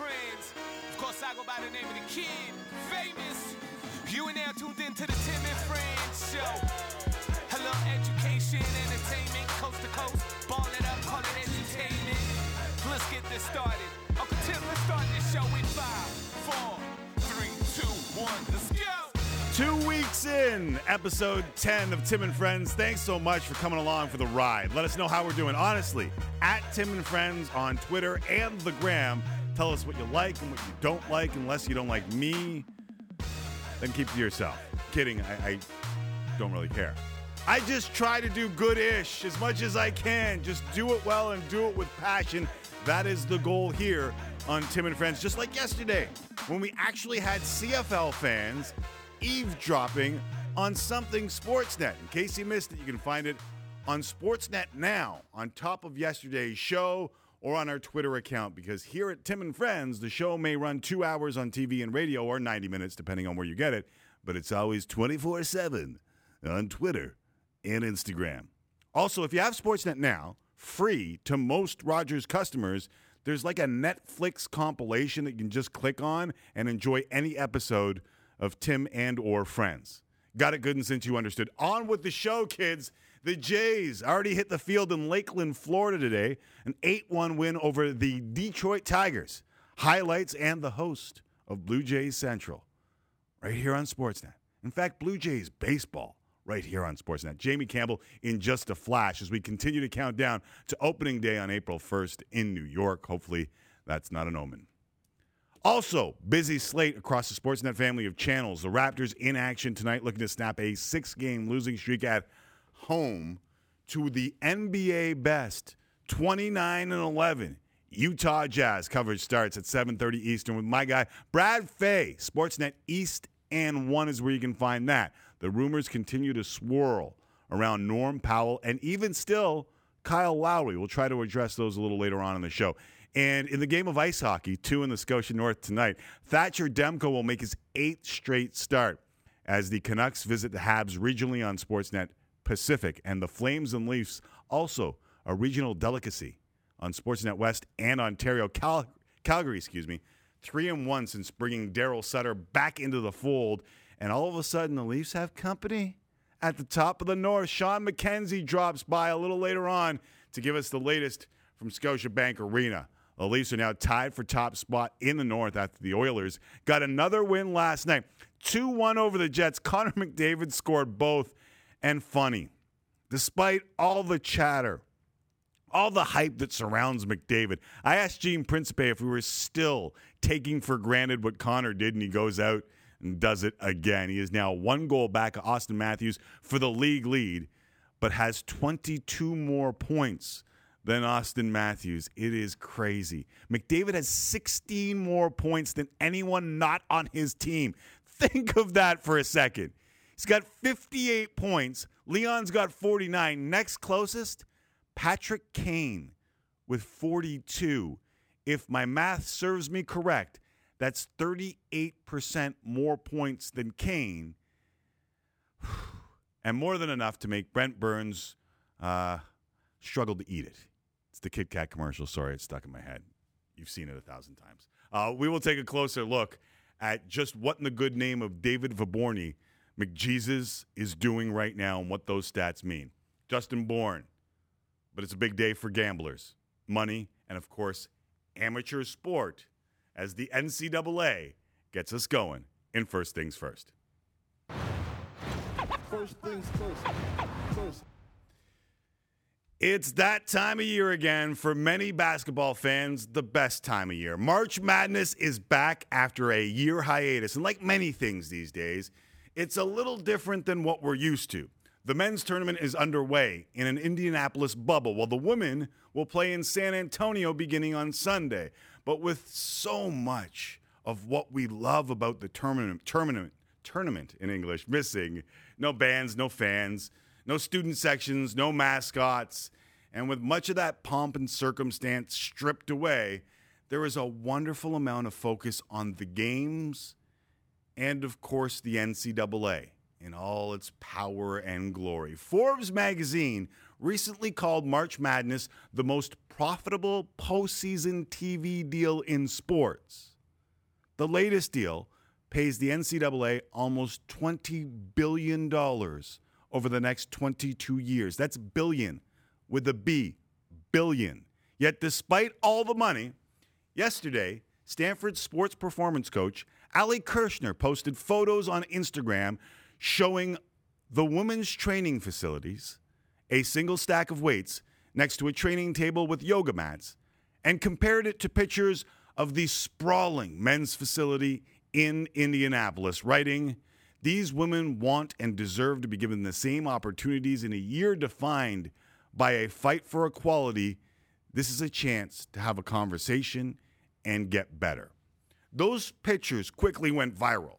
friends. Of course, I go by the name of the kid, famous. You and now tuned into the Tim and Friends show. Hello, education, entertainment, coast to coast. Ball it up, call it entertainment. Let's get this started. Uncle Tim, let's start this show in five, four, three, two, one. Let's go. Two weeks in, episode 10 of Tim and Friends. Thanks so much for coming along for the ride. Let us know how we're doing. Honestly, at Tim and Friends on Twitter and the gram. Tell us what you like and what you don't like, unless you don't like me. Then keep to yourself. Kidding, I, I don't really care. I just try to do good ish as much as I can. Just do it well and do it with passion. That is the goal here on Tim and Friends. Just like yesterday, when we actually had CFL fans eavesdropping on something Sportsnet. In case you missed it, you can find it on Sportsnet now, on top of yesterday's show or on our Twitter account. Because here at Tim and Friends, the show may run two hours on TV and radio or 90 minutes, depending on where you get it, but it's always 24 7 on Twitter and Instagram. Also, if you have Sportsnet now, free to most Rogers customers, there's like a Netflix compilation that you can just click on and enjoy any episode of Tim and or Friends. Got it good and since you understood. On with the show, kids. The Jays already hit the field in Lakeland, Florida today. An 8 1 win over the Detroit Tigers. Highlights and the host of Blue Jays Central right here on Sportsnet. In fact, Blue Jays baseball right here on Sportsnet. Jamie Campbell in just a flash as we continue to count down to opening day on April 1st in New York. Hopefully, that's not an omen. Also, busy slate across the Sportsnet family of channels. The Raptors in action tonight, looking to snap a six game losing streak at home to the NBA best 29 and 11. Utah Jazz coverage starts at 7:30 Eastern with my guy Brad Fay. Sportsnet East and 1 is where you can find that. The rumors continue to swirl around Norm Powell and even still Kyle Lowry. We'll try to address those a little later on in the show. And in the game of ice hockey, two in the Scotia North tonight, Thatcher Demko will make his eighth straight start as the Canucks visit the Habs regionally on Sportsnet Pacific. And the Flames and Leafs, also a regional delicacy on Sportsnet West and Ontario. Cal- Calgary, excuse me, three and one since bringing Daryl Sutter back into the fold. And all of a sudden, the Leafs have company at the top of the North. Shawn McKenzie drops by a little later on to give us the latest from Scotiabank Arena. The Leafs are now tied for top spot in the North after the Oilers got another win last night. 2 1 over the Jets. Connor McDavid scored both. And funny, despite all the chatter, all the hype that surrounds McDavid, I asked Gene Principe if we were still taking for granted what Connor did, and he goes out and does it again. He is now one goal back of Auston Matthews for the league lead, but has 22 more points than Auston Matthews. It is crazy. McDavid has 16 more points than anyone not on his team. Think of that for a second. He's got 58 points. Leon's got 49. Next closest, Patrick Kane with 42. If my math serves me correct, that's 38% more points than Kane. And more than enough to make Brent Burns uh, struggle to eat it. It's the Kit Kat commercial. Sorry, it's stuck in my head. You've seen it a thousand times. Uh, we will take a closer look at just what in the good name of David Vaborny McJesus is doing right now and what those stats mean. Justin Bourne, but it's a big day for gamblers, money, and of course, amateur sport as the NCAA gets us going in First Things First. First things first. First. It's that time of year again for many basketball fans, the best time of year. March Madness is back after a year hiatus. And like many things these days, it's a little different than what we're used to. The men's tournament is underway in an Indianapolis bubble, while the women will play in San Antonio beginning on Sunday. But with so much of what we love about the tournament, tournament, tournament in English missing, no bands, no fans, no student sections, no mascots, and with much of that pomp and circumstance stripped away, there is a wonderful amount of focus on the games and, of course, the NCAA in all its power and glory. Forbes magazine recently called March Madness the most profitable postseason TV deal in sports. The latest deal pays the NCAA almost $20 billion over the next 22 years. That's billion with a B, billion. Yet, despite all the money, yesterday, Stanford sports performance coach Ali Kershner posted photos on Instagram showing the women's training facilities, a single stack of weights next to a training table with yoga mats, and compared it to pictures of the sprawling men's facility in Indianapolis, writing, These women want and deserve to be given the same opportunities in a year defined by a fight for equality. This is a chance to have a conversation and get better. Those pictures quickly went viral.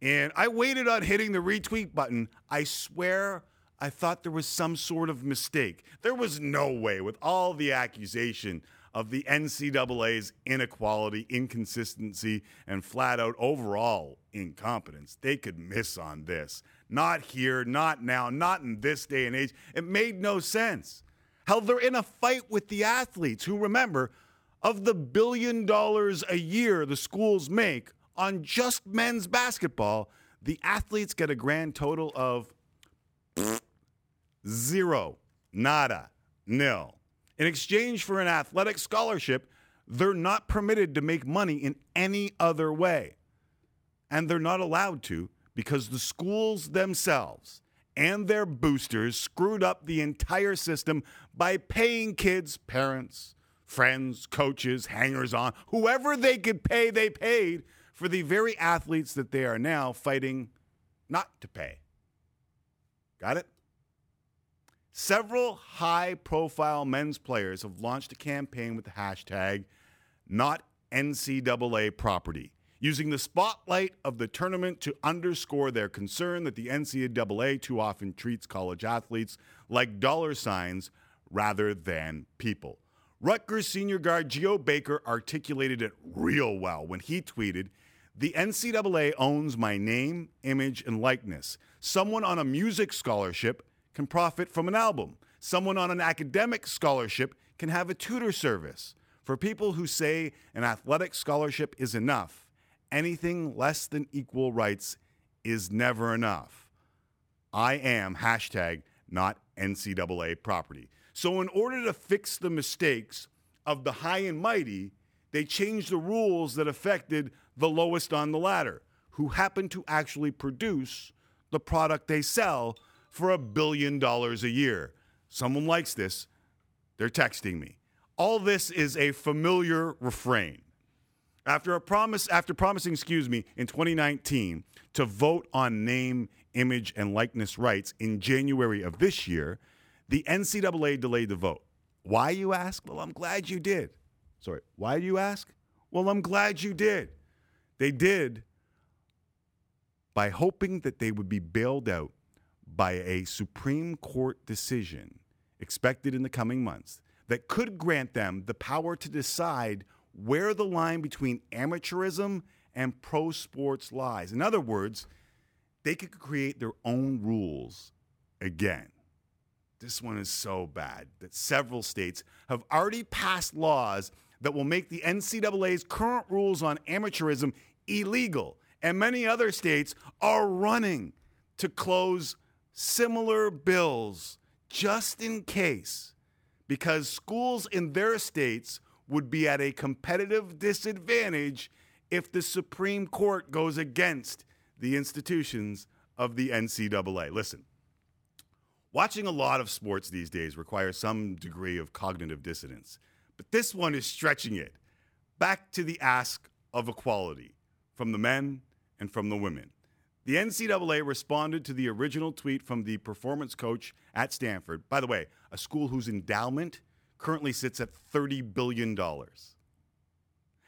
And I waited on hitting the retweet button. I swear I thought there was some sort of mistake. There was no way, with all the accusation of the NCAA's inequality, inconsistency, and flat out overall incompetence, they could miss on this. Not here, not now, not in this day and age. It made no sense. Hell, they're in a fight with the athletes who, remember, of the billion dollars a year the schools make on just men's basketball, the athletes get a grand total of zero, nada, nil. In exchange for an athletic scholarship, they're not permitted to make money in any other way. And they're not allowed to because the schools themselves and their boosters screwed up the entire system by paying kids' parents, friends, coaches, hangers on, whoever they could pay, they paid for the very athletes that they are now fighting not to pay. Got it? Several high profile men's players have launched a campaign with the hashtag not NCAA property, using the spotlight of the tournament to underscore their concern that the NCAA too often treats college athletes like dollar signs rather than people. Rutgers senior guard Geo Baker articulated it real well when he tweeted, the NCAA owns my name, image, and likeness. Someone on a music scholarship can profit from an album. Someone on an academic scholarship can have a tutor service. For people who say an athletic scholarship is enough, anything less than equal rights is never enough. I am hashtag not NCAA property. So, in order to fix the mistakes of the high and mighty, they changed the rules that affected the lowest on the ladder, who happen to actually produce the product they sell for a billion dollars a year. Someone likes this. They're texting me. All this is a familiar refrain. After a promise, after promising, excuse me, in 2019 to vote on name, image, and likeness rights in January of this year, the NCAA delayed the vote. Why, you ask? Well, I'm glad you did. Sorry, why do you ask? Well, I'm glad you did. They did by hoping that they would be bailed out by a Supreme Court decision expected in the coming months that could grant them the power to decide where the line between amateurism and pro sports lies. In other words, they could create their own rules again. This one is so bad that several states have already passed laws that will make the NCAA's current rules on amateurism illegal. And many other states are running to close similar bills just in case, because schools in their states would be at a competitive disadvantage if the Supreme Court goes against the institutions of the NCAA. Listen, watching a lot of sports these days requires some degree of cognitive dissonance, but this one is stretching it back to the ask of equality from the men and from the women. The NCAA responded to the original tweet from the performance coach at Stanford, by the way, a school whose endowment currently sits at $30 billion.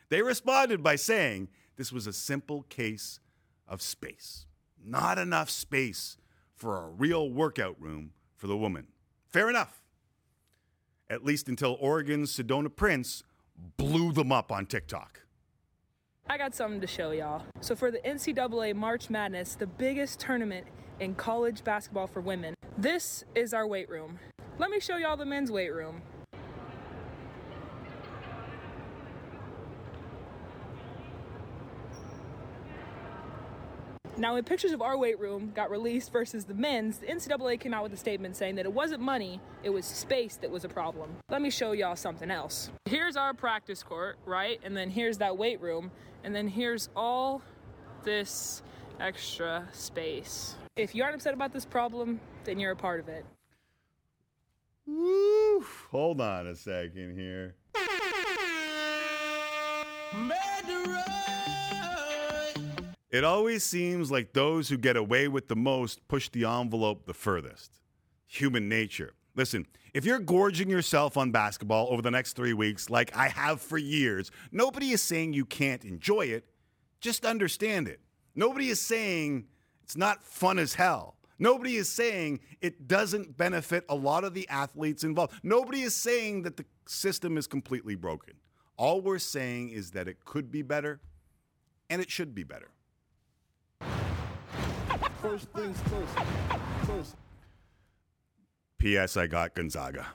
They responded by saying this was a simple case of space. Not enough space for a real workout room for the woman. Fair enough. At least until Oregon's Sedona Prince blew them up on TikTok. I got something to show y'all. So for the NCAA March Madness, the biggest tournament in college basketball for women. This is our weight room. Let me show y'all the men's weight room. Now, when pictures of our weight room got released versus the men's, the NCAA came out with a statement saying that it wasn't money, it was space that was a problem. Let me show y'all something else. Here's our practice court, right? And then here's that weight room, and then here's all this extra space. If you aren't upset about this problem, then you're a part of it. Woo! Hold on a second here. It always seems like those who get away with the most push the envelope the furthest. Human nature. Listen, if you're gorging yourself on basketball over the next three weeks, like I have for years, nobody is saying you can't enjoy it. Just understand it. Nobody is saying it's not fun as hell. Nobody is saying it doesn't benefit a lot of the athletes involved. Nobody is saying that the system is completely broken. All we're saying is that it could be better and it should be better. First things first. First. P.S. I got Gonzaga.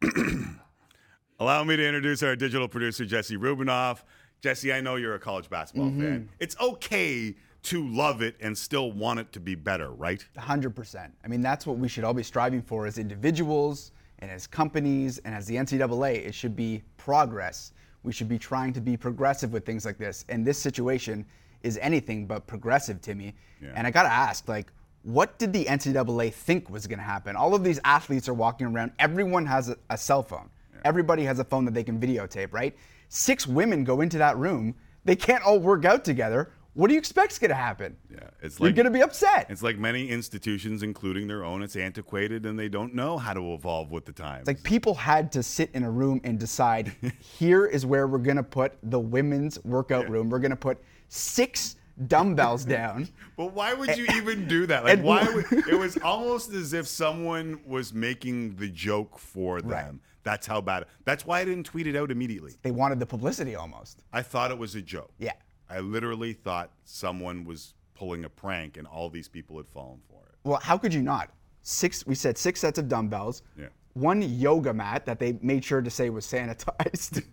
Allow me to introduce our digital producer, Jesse Rubinoff. Jesse, I know you're a college basketball mm-hmm. fan. It's okay to love it and still want it to be better, right? 100%. I mean, that's what we should all be striving for as individuals and as companies and as the NCAA. It should be progress. We should be trying to be progressive with things like this. And this situation is anything but progressive, Timmy. Yeah. And I got to ask, like, what did the NCAA think was going to happen? All of these athletes are walking around. Everyone has a, a cell phone. Everybody has a phone that they can videotape, right? Six women go into that room. They can't all work out together. What do you expect's going to happen? Yeah, it's like, You're going to be upset. It's like many institutions, including their own. It's antiquated, and they don't know how to evolve with the times. It's like people had to sit in a room and decide here is where we're going to put the women's workout room. We're going to put six dumbbells down. But why would you even do that? Like, why? Would, it was almost as if someone was making the joke for them. Right. That's how bad. That's why I didn't tweet it out immediately. They wanted the publicity almost. I thought it was a joke. Yeah. I literally thought someone was pulling a prank, and all these people had fallen for it. Well, how could you not? Six. We said six sets of dumbbells. Yeah. One yoga mat that they made sure to say was sanitized.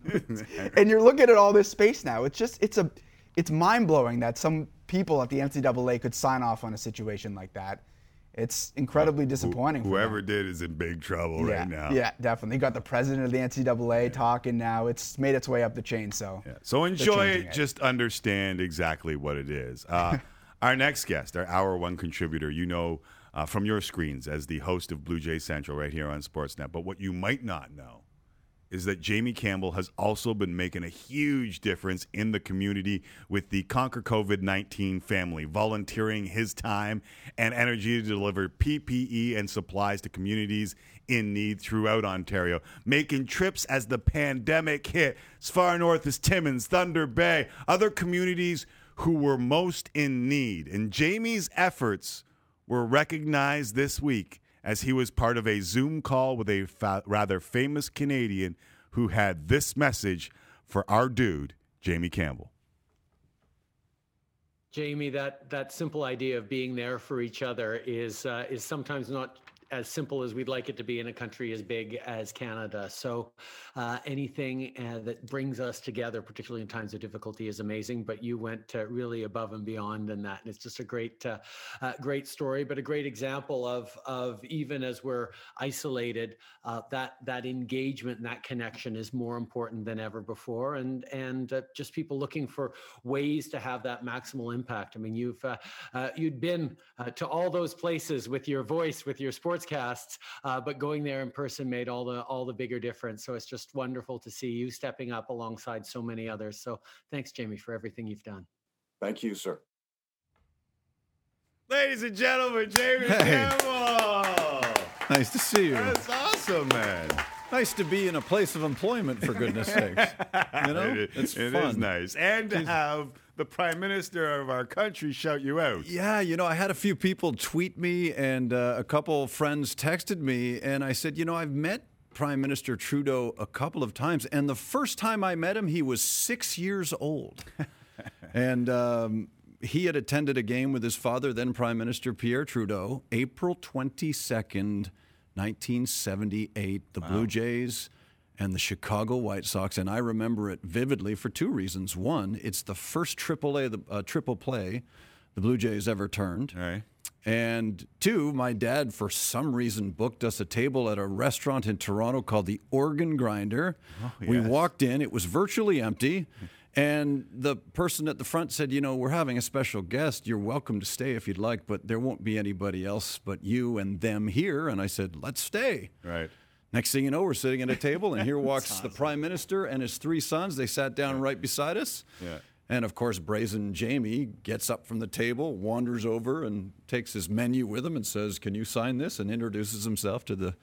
and you're looking at all this space now. It's just it's a it's mind blowing that some people at the NCAA could sign off on a situation like that. It's incredibly disappointing. Whoever did is in big trouble yeah, right now. Yeah, definitely. You got the president of the NCAA talking now. It's made its way up the chain. So, Yeah. So enjoy changing it. Just understand exactly what it is. Uh, our next guest, our hour one contributor, you know uh, from your screens as the host of Blue Jay Central right here on Sportsnet. But what you might not know is that Jamie Campbell has also been making a huge difference in the community with the Conquer COVID 19 family, volunteering his time and energy to deliver PPE and supplies to communities in need throughout Ontario, making trips as the pandemic hit as far north as Timmins, Thunder Bay, other communities who were most in need. And Jamie's efforts were recognized this week as he was part of a Zoom call with a fa- rather famous Canadian who had this message for our dude, Jamie Campbell. Jamie, that that simple idea of being there for each other is uh, is sometimes not as simple as we'd like it to be in a country as big as Canada. So uh, anything uh, that brings us together, particularly in times of difficulty, is amazing. But you went uh, really above and beyond in that, and it's just a great, uh, uh, great story, but a great example of of even as we're isolated, that that engagement and that connection is more important than ever before, and and just people looking for ways to have that maximal impact. I mean, you've you'd been to all those places with your voice, with your sportscasts, uh, but going there in person made all the all the bigger difference. So it's just wonderful to see you stepping up alongside so many others. So thanks, Jamie, for everything you've done. Thank you, sir. Ladies and gentlemen, Jamie Hey. Campbell. Nice to see you. That's awesome, man. Nice to be in a place of employment, for goodness sakes. You know, it's it fun. is nice. And to have the prime minister of our country shout you out. Yeah, you know, I had a few people tweet me, and uh, a couple friends texted me, and I said, you know, I've met Prime Minister Trudeau a couple of times, and the first time I met him, he was six years old. and um, he had attended a game with his father, then Prime Minister Pierre Trudeau, April 22nd, 1978. The Blue Jays and the Chicago White Sox, and I remember it vividly for two reasons. One, it's the first triple A, the uh, triple play the Blue Jays ever turned. Right. And two, my dad, for some reason, booked us a table at a restaurant in Toronto called the Organ Grinder. We yes. walked in, it was virtually empty. And the person at the front said, You know, we're having a special guest. You're welcome to stay if you'd like, but there won't be anybody else but you and them here. And I said, Let's stay. Right. Next thing you know, we're sitting at a table, and here walks the prime minister and his three sons. They sat down right beside us. Yeah. And of course, brazen Jamie gets up from the table, wanders over, and takes his menu with him and says, Can you sign this? and introduces himself to the,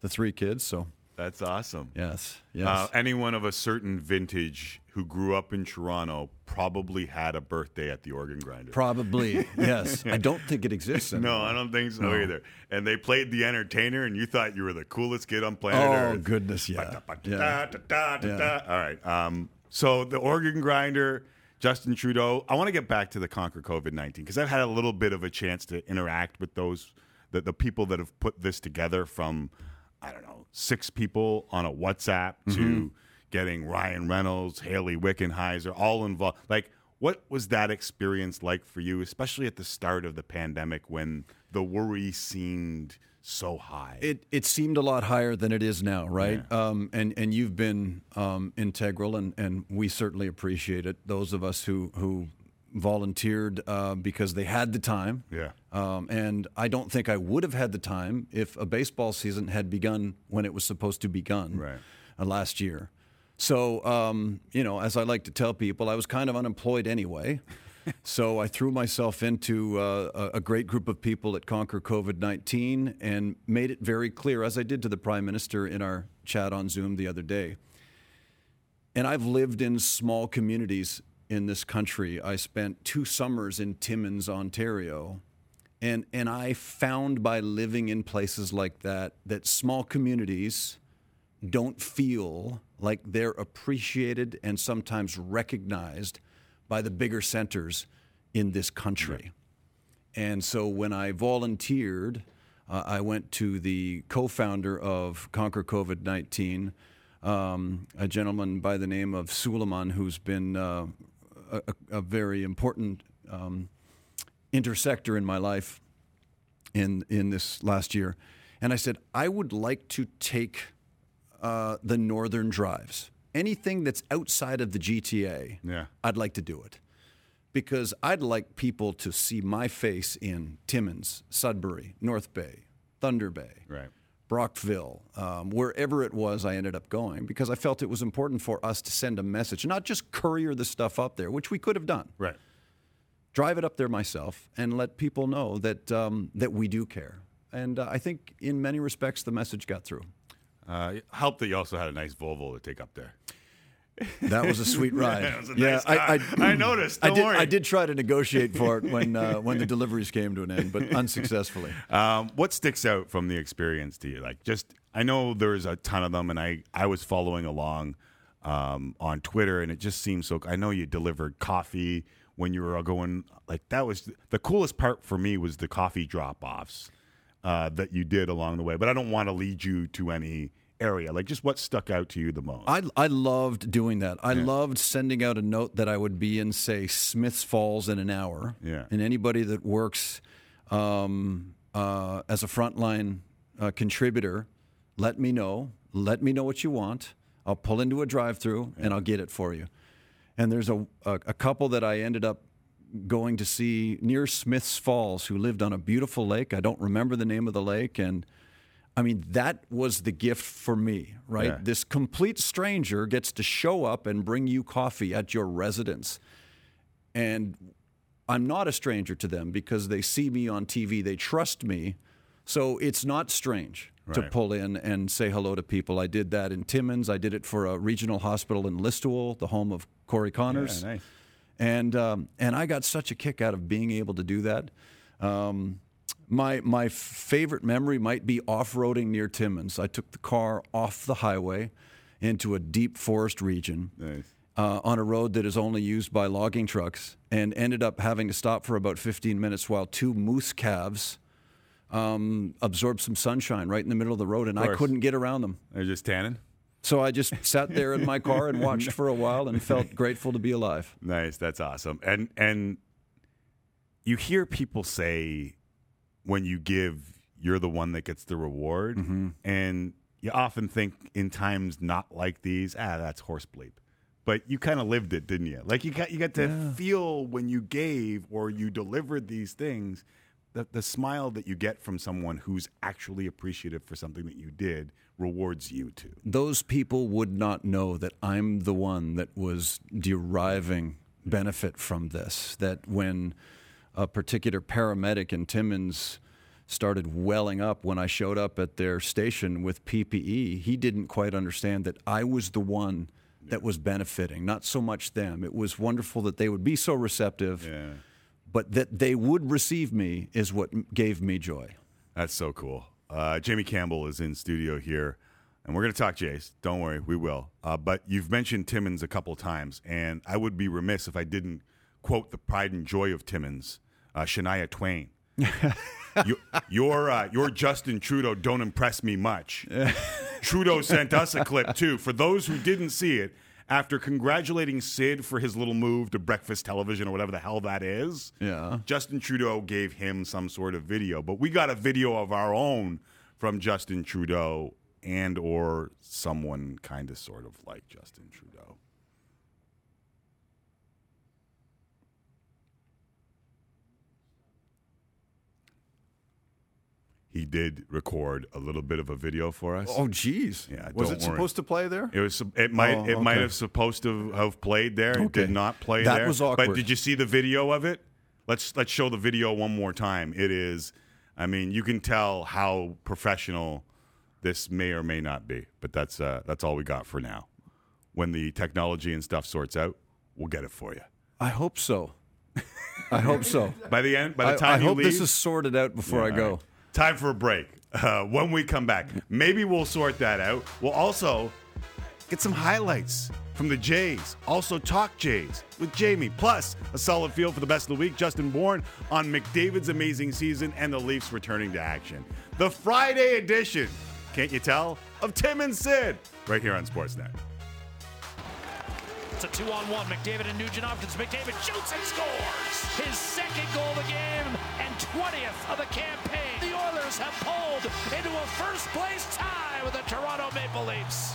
the three kids. So, That's awesome. yes, yes. Uh, anyone of a certain vintage who grew up in Toronto probably had a birthday at the organ grinder. Probably, yes. I don't think it exists no. I don't think so either. And they played the entertainer, and you thought you were the coolest kid on planet Oh, Earth. Oh goodness, yeah. Da. All right. Um, so the organ grinder, Justin Trudeau. I want to get back to the conquer COVID nineteen because I've had a little bit of a chance to interact with those the, the people that have put this together from I don't know six people on a WhatsApp to getting Ryan Reynolds, Hayley Wickenheiser, all involved. Like, what was that experience like for you, especially at the start of the pandemic when the worry seemed so high? It it seemed a lot higher than it is now, right? Um, and and you've been um, integral, and, and we certainly appreciate it. Those of us who who volunteered uh, because they had the time. Yeah. Um, and I don't think I would have had the time if a baseball season had begun when it was supposed to begun Right. uh, last year. So, um, you know, as I like to tell people, I was kind of unemployed anyway. so I threw myself into uh, a a great group of people at Conquer COVID 19 and made it very clear, as I did to the Prime Minister in our chat on Zoom the other day. And I've lived in small communities in this country. I spent two summers in Timmins, Ontario. And, and I found by living in places like that that small communities don't feel like they're appreciated and sometimes recognized by the bigger centers in this country. And so when I volunteered, uh, I went to the co founder of Conquer COVID 19, um, a gentleman by the name of Suleiman, who's been uh, a, a- very important um, intersector in my life in, in this last year. And I said, I would like to take uh, the northern drives. Anything that's outside of the GTA, Yeah. I'd like to do it because I'd like people to see my face in Timmins, Sudbury, North Bay, Thunder Bay, Right. Brockville, um, wherever it was I ended up going, because I felt it was important for us to send a message, not just courier the stuff up there, which we could have done. Right. Drive it up there myself and let people know that um, that we do care. And uh, I think in many respects the message got through. Uh, helped that you also had a nice Volvo to take up there. That was a sweet ride. yeah, nice I, car. I noticed. I Don't did. worry. I did try to negotiate for it when uh, when the deliveries came to an end, but unsuccessfully. Um, what sticks out from the experience to you? Like, just I know there's a ton of them, and I I was following along um, on Twitter, and it just seems so. I know you delivered coffee when you were going. Like that was the coolest part for me was the coffee drop offs uh, that you did along the way. But I don't want to lead you to any area. Like, just what stuck out to you the most? I, I loved doing that. I loved sending out a note that I would be in, say, Smiths Falls in an hour. Yeah. And anybody that works um, uh, as a frontline uh, contributor, let me know. Let me know what you want. I'll pull into a drive-through and I'll get it for you. And there's a, a, a couple that I ended up going to see near Smiths Falls who lived on a beautiful lake. I don't remember the name of the lake. And I mean, that was the gift for me, right? Yeah. This complete stranger gets to show up and bring you coffee at your residence. And I'm not a stranger to them because they see me on TV, they trust me. So it's not strange to pull in and say hello to people. I did that in Timmins. I did it for a regional hospital in Listowel, the home of Corey Conners. nice. And um, and I got such a kick out of being able to do that. Um, my my favorite memory might be off roading near Timmins. I took the car off the highway into a deep forest region, Nice. uh, on a road that is only used by logging trucks and ended up having to stop for about 15 minutes while two moose calves um, absorbed some sunshine right in the middle of the road, and I couldn't get around them. They're just tanning. So I just sat there in my car and watched for a while and felt grateful to be alive. Nice, that's awesome. And and you hear people say when you give, you're the one that gets the reward, Mm-hmm. and you often think in times not like these, ah, that's horse bleep. But you kind of lived it, didn't you? Like you got you got to feel when you gave or you delivered these things, the the smile that you get from someone who's actually appreciative for something that you did rewards you too. Those people would not know that I'm the one that was deriving benefit from this. That when a particular paramedic in Timmins started welling up when I showed up at their station with PPE, he didn't quite understand that I was the one that was benefiting, not so much them. It was wonderful that they would be so receptive, Yeah. but that they would receive me is what gave me joy. That's so cool. Uh, Jamie Campbell is in studio here, and we're going to talk Jays. Don't worry, we will. Uh, but you've mentioned Timmins a couple times, and I would be remiss if I didn't quote the pride and joy of Timmins, uh, Shania Twain. you, your uh, your Justin Trudeau don't impress me much. Trudeau sent us a clip too. For those who didn't see it, after congratulating Sid for his little move to breakfast television or whatever the hell that is, Yeah. Justin Trudeau gave him some sort of video, but we got a video of our own from Justin Trudeau and or someone kind of sort of like Justin Trudeau. He did record a little bit of a video for us. Oh, geez. Yeah, was don't it worry. supposed to play there? It was. It might. Oh, it might have supposed to have played there. It Okay. did not play That there. was But did you see the video of it? Let's let's show the video one more time. It is. I mean, you can tell how professional this may or may not be. But that's uh, that's all we got for now. When the technology and stuff sorts out, we'll get it for you. I hope so. I hope so. By the end, by the I, time I you hope leave, this is sorted out before Yeah, I go. Time for a break. Uh, when we come back, maybe we'll sort that out. We'll also get some highlights from the Jays. Also, talk Jays with Jamie. Plus, a solid feel for the best of the week. Justin Bourne on McDavid's amazing season and the Leafs returning to action. The Friday edition, can't you tell, of Tim and Sid right here on Sportsnet. It's a two-on-one. McDavid and Nugent Hopkins. McDavid shoots and scores his second goal of the game and 20th of the campaign. The Oilers have pulled into a first-place tie with the Toronto Maple Leafs.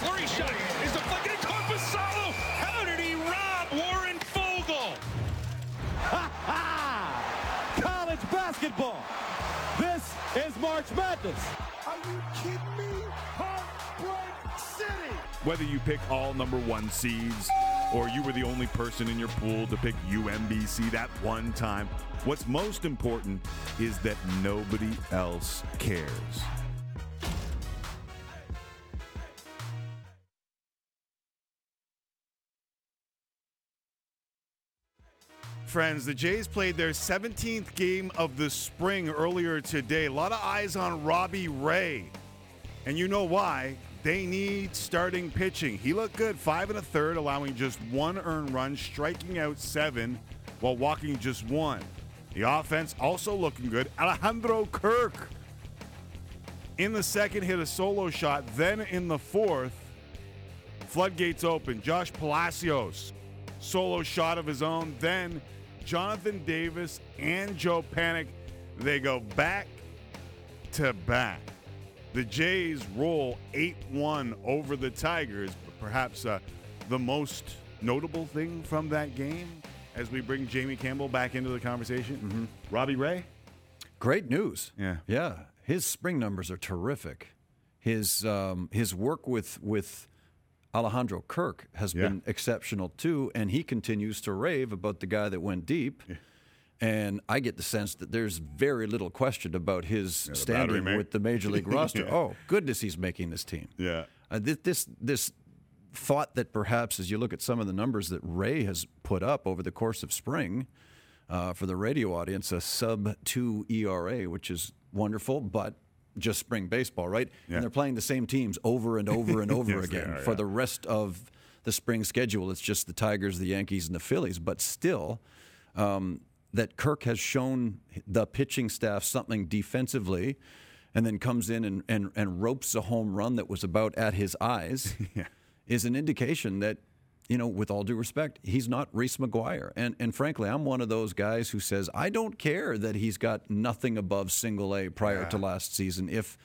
Flurry shot is deflected. Korpisalo. How did he rob Warren Foegele? Ha ha! College basketball. This is March Madness. Are you kidding me? Whether you pick all number one seeds or you were the only person in your pool to pick UMBC that one time, what's most important is that nobody else cares. Friends, the Jays played their 17th game of the spring earlier today. A lot of eyes on Robbie Ray. And you know why? They need starting pitching. He looked good, five and a third, allowing just one earned run, striking out seven while walking just one. The offense also looking good. Alejandro Kirk in the second hit a solo shot. Then in the fourth, floodgates open. Josh Palacios, solo shot of his own. Then Jonathan Davis and Joe Panik, they go back to back. The Jays roll 8 1 over the Tigers, but perhaps uh, the most notable thing from that game as we bring Jamie Campbell back into the conversation. Robbie Ray? Great news. Yeah. Yeah. His spring numbers are terrific. His um, his work with with Alejandro Kirk has Yeah. been exceptional too, and he continues to rave about the guy that went deep. And I get the sense that there's very little question about his battery standing mate. with the major league roster. Yeah. Oh, goodness, he's making this team. Yeah. Uh, this, this this thought that perhaps as you look at some of the numbers that Ray has put up over the course of spring uh, for the radio audience, a sub two ERA, which is wonderful, but just spring baseball, right? Yeah. And they're playing the same teams over and over and over Yes, again are, for yeah. the rest of the spring schedule. It's just the Tigers, the Yankees, and the Phillies. But still, um, that Kirk has shown the pitching staff something defensively, and then comes in and, and, and ropes a home run that was about at his eyes, is an indication that you know, with all due respect, he's not Reese McGuire. And and frankly, I'm one of those guys who says I don't care that he's got nothing above single A prior to last season. If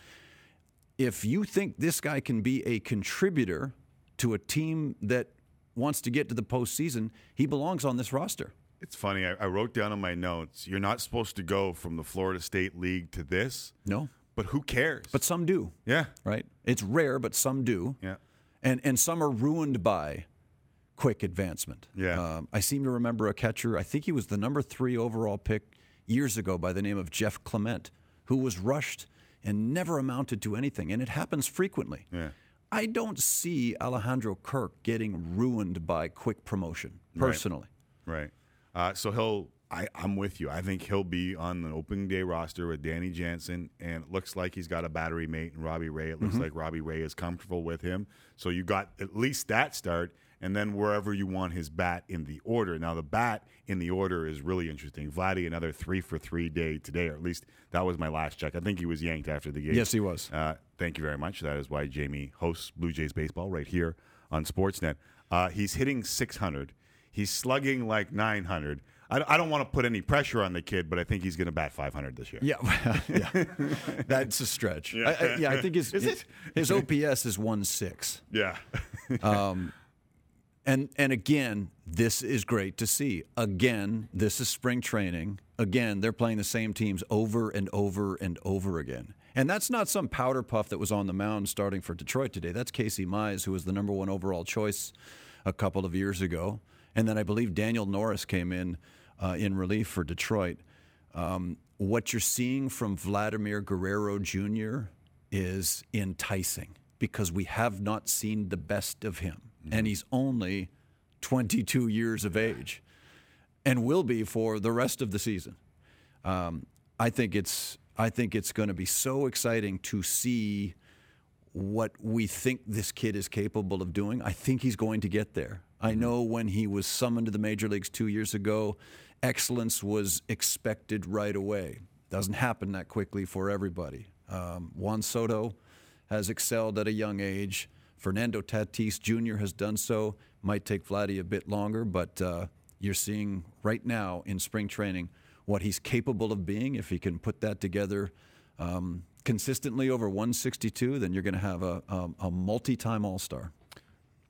if you think this guy can be a contributor to a team that wants to get to the postseason, he belongs on this roster. It's funny. I, I wrote down in my notes, you're not supposed to go from the Florida State League to this. No. But who cares? But some do. Yeah. Right? It's rare, but some do. Yeah. And and some are ruined by quick advancement. Yeah. Um, I seem to remember a catcher, I think he was the number three overall pick years ago by the name of Jeff Clement, who was rushed and never amounted to anything. And it happens frequently. Yeah. I don't see Alejandro Kirk getting ruined by quick promotion, personally. Right. Uh, so he'll. I, I'm with you. I think he'll be on the opening day roster with Danny Jansen, and it looks like he's got a battery mate in Robbie Ray. It looks Mhm. like Robbie Ray is comfortable with him. So you got at least that start, and then wherever you want his bat in the order. Now the bat in the order is really interesting. Vladdy another three for three day today, or at least that was my last check. I think he was yanked after the game. Yes, he was. Uh, thank you very much. That is why Jamie hosts Blue Jays baseball right here on Sportsnet. Uh, he's hitting 600. He's slugging like 900. I, I don't want to put any pressure on the kid, but I think he's going to bat 500 this year. Yeah, yeah. that's a stretch. Yeah. I, I, yeah, I think his Is his, it? his OPS is one six. Yeah. um, and and again, this is great to see. Again, this is spring training. Again, they're playing the same teams over and over and over again. And that's not some powder puff that was on the mound starting for Detroit today. That's Casey Mize, who was the number one overall choice a couple of years ago. And then I believe Daniel Norris came in uh, in relief for Detroit. Um, what you're seeing from Vladimir Guerrero Jr. is enticing because we have not seen the best of him. And he's only 22 years of age and will be for the rest of the season. Um, I think it's I think it's going to be so exciting to see what we think this kid is capable of doing. I think he's going to get there. I know when he was summoned to the major leagues two years ago, excellence was expected right away. Doesn't happen that quickly for everybody. Um, Juan Soto has excelled at a young age. Fernando Tatis Jr. has done so. Might take Vladdy a bit longer, but uh, you're seeing right now in spring training what he's capable of being. If he can put that together um, consistently over 162, then you're going to have a, a, a multi-time All-Star.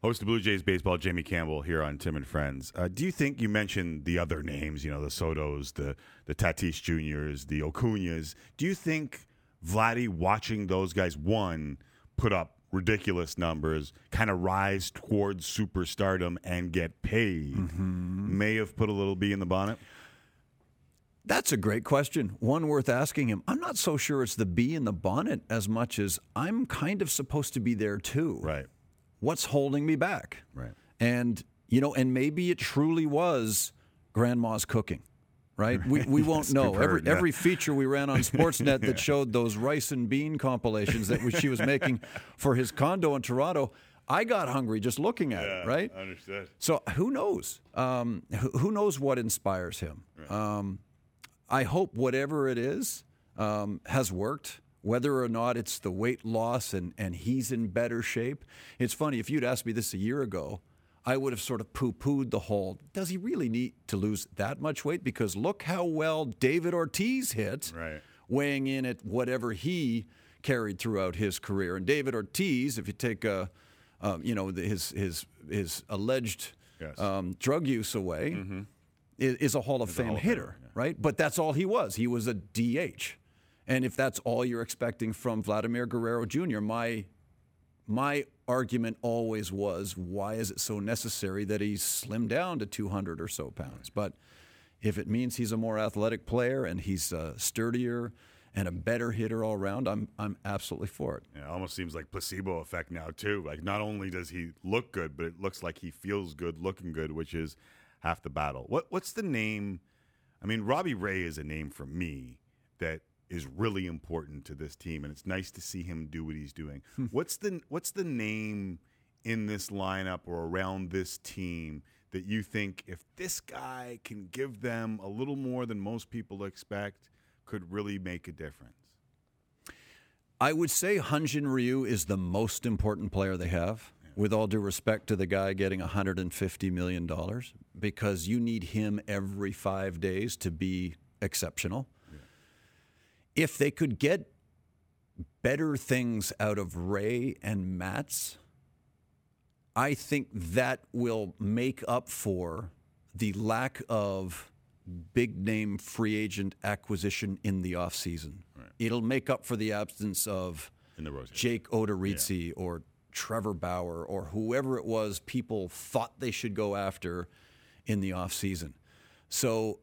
Host of Blue Jays baseball, Jamie Campbell here on Tim and Friends. Uh, do you think you mentioned the other names? You know, the Sotos, the the Tatis Juniors, the Acuñas. Do you think Vladdy watching those guys one put up ridiculous numbers, kind of rise towards superstardom and get paid, may have put a little bee in the bonnet? That's a great question. One worth asking him. I'm not so sure it's the bee in the bonnet as much as I'm kind of supposed to be there too. Right. What's holding me back? Right. And you know, and maybe it truly was grandma's cooking. Right? We, we won't know. Every yeah. every feature we ran on Sportsnet Yeah. that showed those rice and bean compilations that she was making for his condo in Toronto, I got hungry just looking at it, right? Understood. So who knows? Um, who, who knows what inspires him? Um, I hope whatever it is um, has worked. Whether or not it's the weight loss and, and he's in better shape. It's funny, if you'd asked me this a year ago, I would have sort of poo pooed the whole does he really need to lose that much weight? Because look how well David Ortiz hit, Right. weighing in at whatever he carried throughout his career. And David Ortiz, if you take a, um, you know, his his his alleged Yes. um, drug use away, is, is a Hall of Fame hitter, right? But that's all he was. He was a DH. And if that's all you're expecting from Vladimir Guerrero Jr., my my argument always was, why is it so necessary that he's slimmed down to 200 or so pounds? But if it means he's a more athletic player and he's uh, sturdier and a better hitter all around, I'm I'm absolutely for it. Yeah, it almost seems like placebo effect now too. Like not only does he look good, but it looks like he feels good, looking good, which is half the battle. What what's the name? I mean, Robbie Ray is a name for me that is really important to this team, and it's nice to see him do what he's doing. Hmm. what's the what's the name in this lineup or around this team that you think if this guy can give them a little more than most people expect, could really make a difference? I would say Hyun-jin Ryu is the most important player they have. With all due respect to the guy getting $150 million, because you need him every five days to be exceptional. If they could get better things out of Ray and Matz, I think that will make up for the lack of big name free agent acquisition in the offseason. It'll make up for the absence of the. Jake Odorizzi or Trevor Bauer or whoever it was people thought they should go after in the offseason. So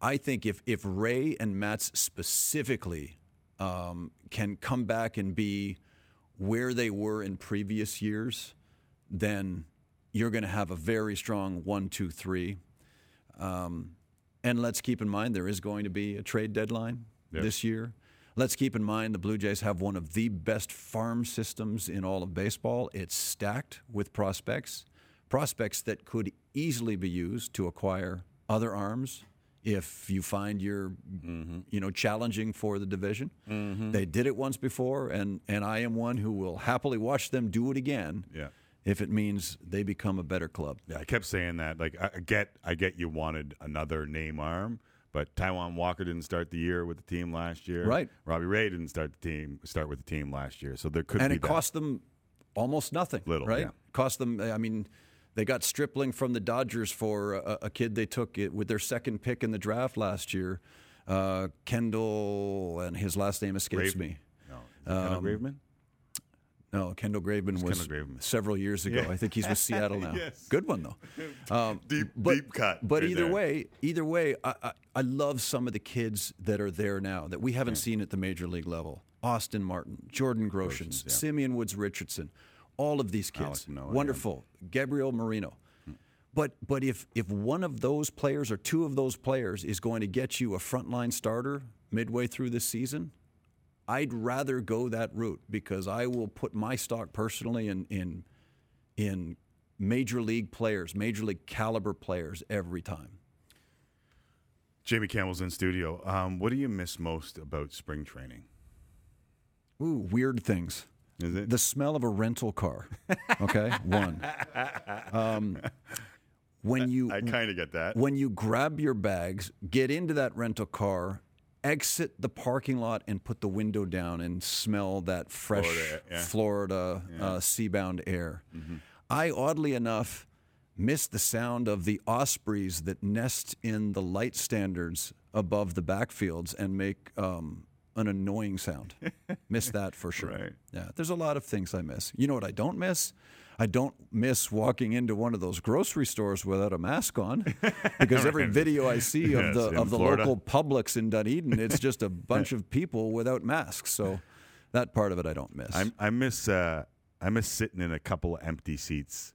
I think if, if Ray and Matz specifically um, can come back and be where they were in previous years, then you're going to have a very strong one, two, three. Um, and let's keep in mind there is going to be a trade deadline Yep. this year. Let's keep in mind the Blue Jays have one of the best farm systems in all of baseball. It's stacked with prospects, prospects that could easily be used to acquire other arms if you find you're, mm-hmm. you know, challenging for the division. Mm-hmm. They did it once before, and and I am one who will happily watch them do it again. Yeah. If it means they become a better club. Yeah, I kept saying that. Like, I get, I get you wanted another name arm, but Taijuan Walker didn't start the year with the team last year. Right. Robbie Ray didn't start the team, start with the team last year. So there could and be it that. cost them almost nothing. Little, right? yeah. Cost them. I mean, they got Stripling from the Dodgers for a, a kid they took it with their second pick in the draft last year. Uh, Kendall, and his last name escapes Graveman. me. No, Kendall Um, Graveman. No, Kendall Graveman was Kendall Graveman. several years ago. Yeah. I think he's with Seattle now. Yes. Good one though. Um, Deep- but, deep cut But right either there. way, either way, I, I, I love some of the kids that are there now that we haven't seen at the major league level. Austin Martin, Jordan Groshans, yeah. Simeon Woods Richardson, all of these kids, Alek Manoah, yeah. wonderful. Gabriel Moreno. But but if if one of those players or two of those players is going to get you a frontline starter midway through this season, I'd rather go that route because I will put my stock personally in in in major league players, major league caliber players every time. Jamie Campbell's in studio. Um, what do you miss most about spring training? Ooh, weird things. Is it? The smell of a rental car. Okay, one. Um, when you I kind of get that. when you grab your bags, get into that rental car, exit the parking lot, and put the window down and smell that fresh Florida, yeah. Florida uh, seabound air. I oddly enough miss the sound of the ospreys that nest in the light standards above the backfields and make um, an annoying sound. miss that for sure. Right. Yeah, there's a lot of things I miss. You know what I don't miss? I don't miss walking into one of those grocery stores without a mask on, because every video I see of Yes, the of the Florida. local Publix in Dunedin, it's just a bunch of people without masks. So that part of it I don't miss. I, I miss uh, I miss sitting in a couple of empty seats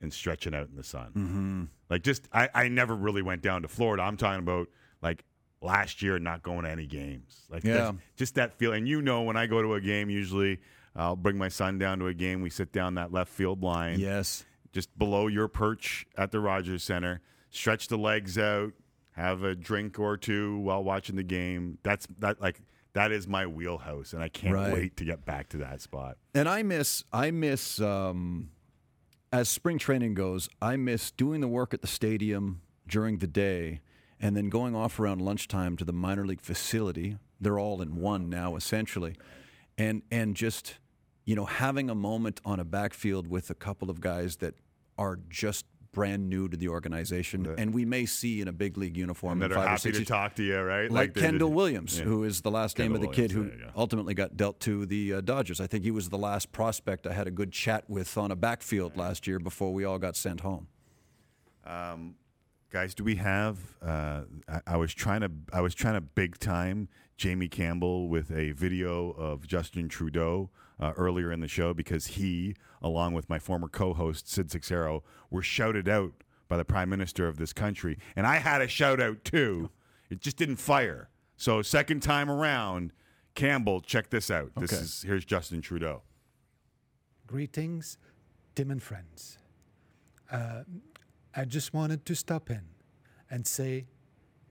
and stretching out in the sun. Mm-hmm. Like just I, I never really went down to Florida. I'm talking about like last year not going to any games. Like Yeah. just that feeling. You know, when I go to a game, usually I'll bring my son down to a game. We sit down that left field line. yes. just below your perch at the Rogers Center. Stretch the legs out, have a drink or two while watching the game. That's that like that is my wheelhouse, and I can't Right. wait to get back to that spot. And I miss, I miss, um, as spring training goes, I miss doing the work at the stadium during the day and then going off around lunchtime to the minor league facility. They're all in one now, essentially. And, and just, you know, having a moment on a backfield with a couple of guys that are just brand new to the organization and we may see in a big league uniform And in that are five or happy six to talk to you, right? like, they're Kendall just- Williams, yeah. who is the last name of the Kendall kid who there you ultimately got dealt to the uh, Dodgers. I think he was the last prospect I had a good chat with on a backfield last year before we all got sent home. Guys do we have uh, I, I was trying to i was trying to big time jamie campbell with a video of justin trudeau uh, earlier in the show because he along with my former co-host sid Seixeiro were shouted out by the prime minister of this country. And i had a shout out too. It just didn't fire. So second time around campbell check this out. This Okay. is here's justin trudeau. Greetings Tim and friends. Uh, I just wanted to stop in and say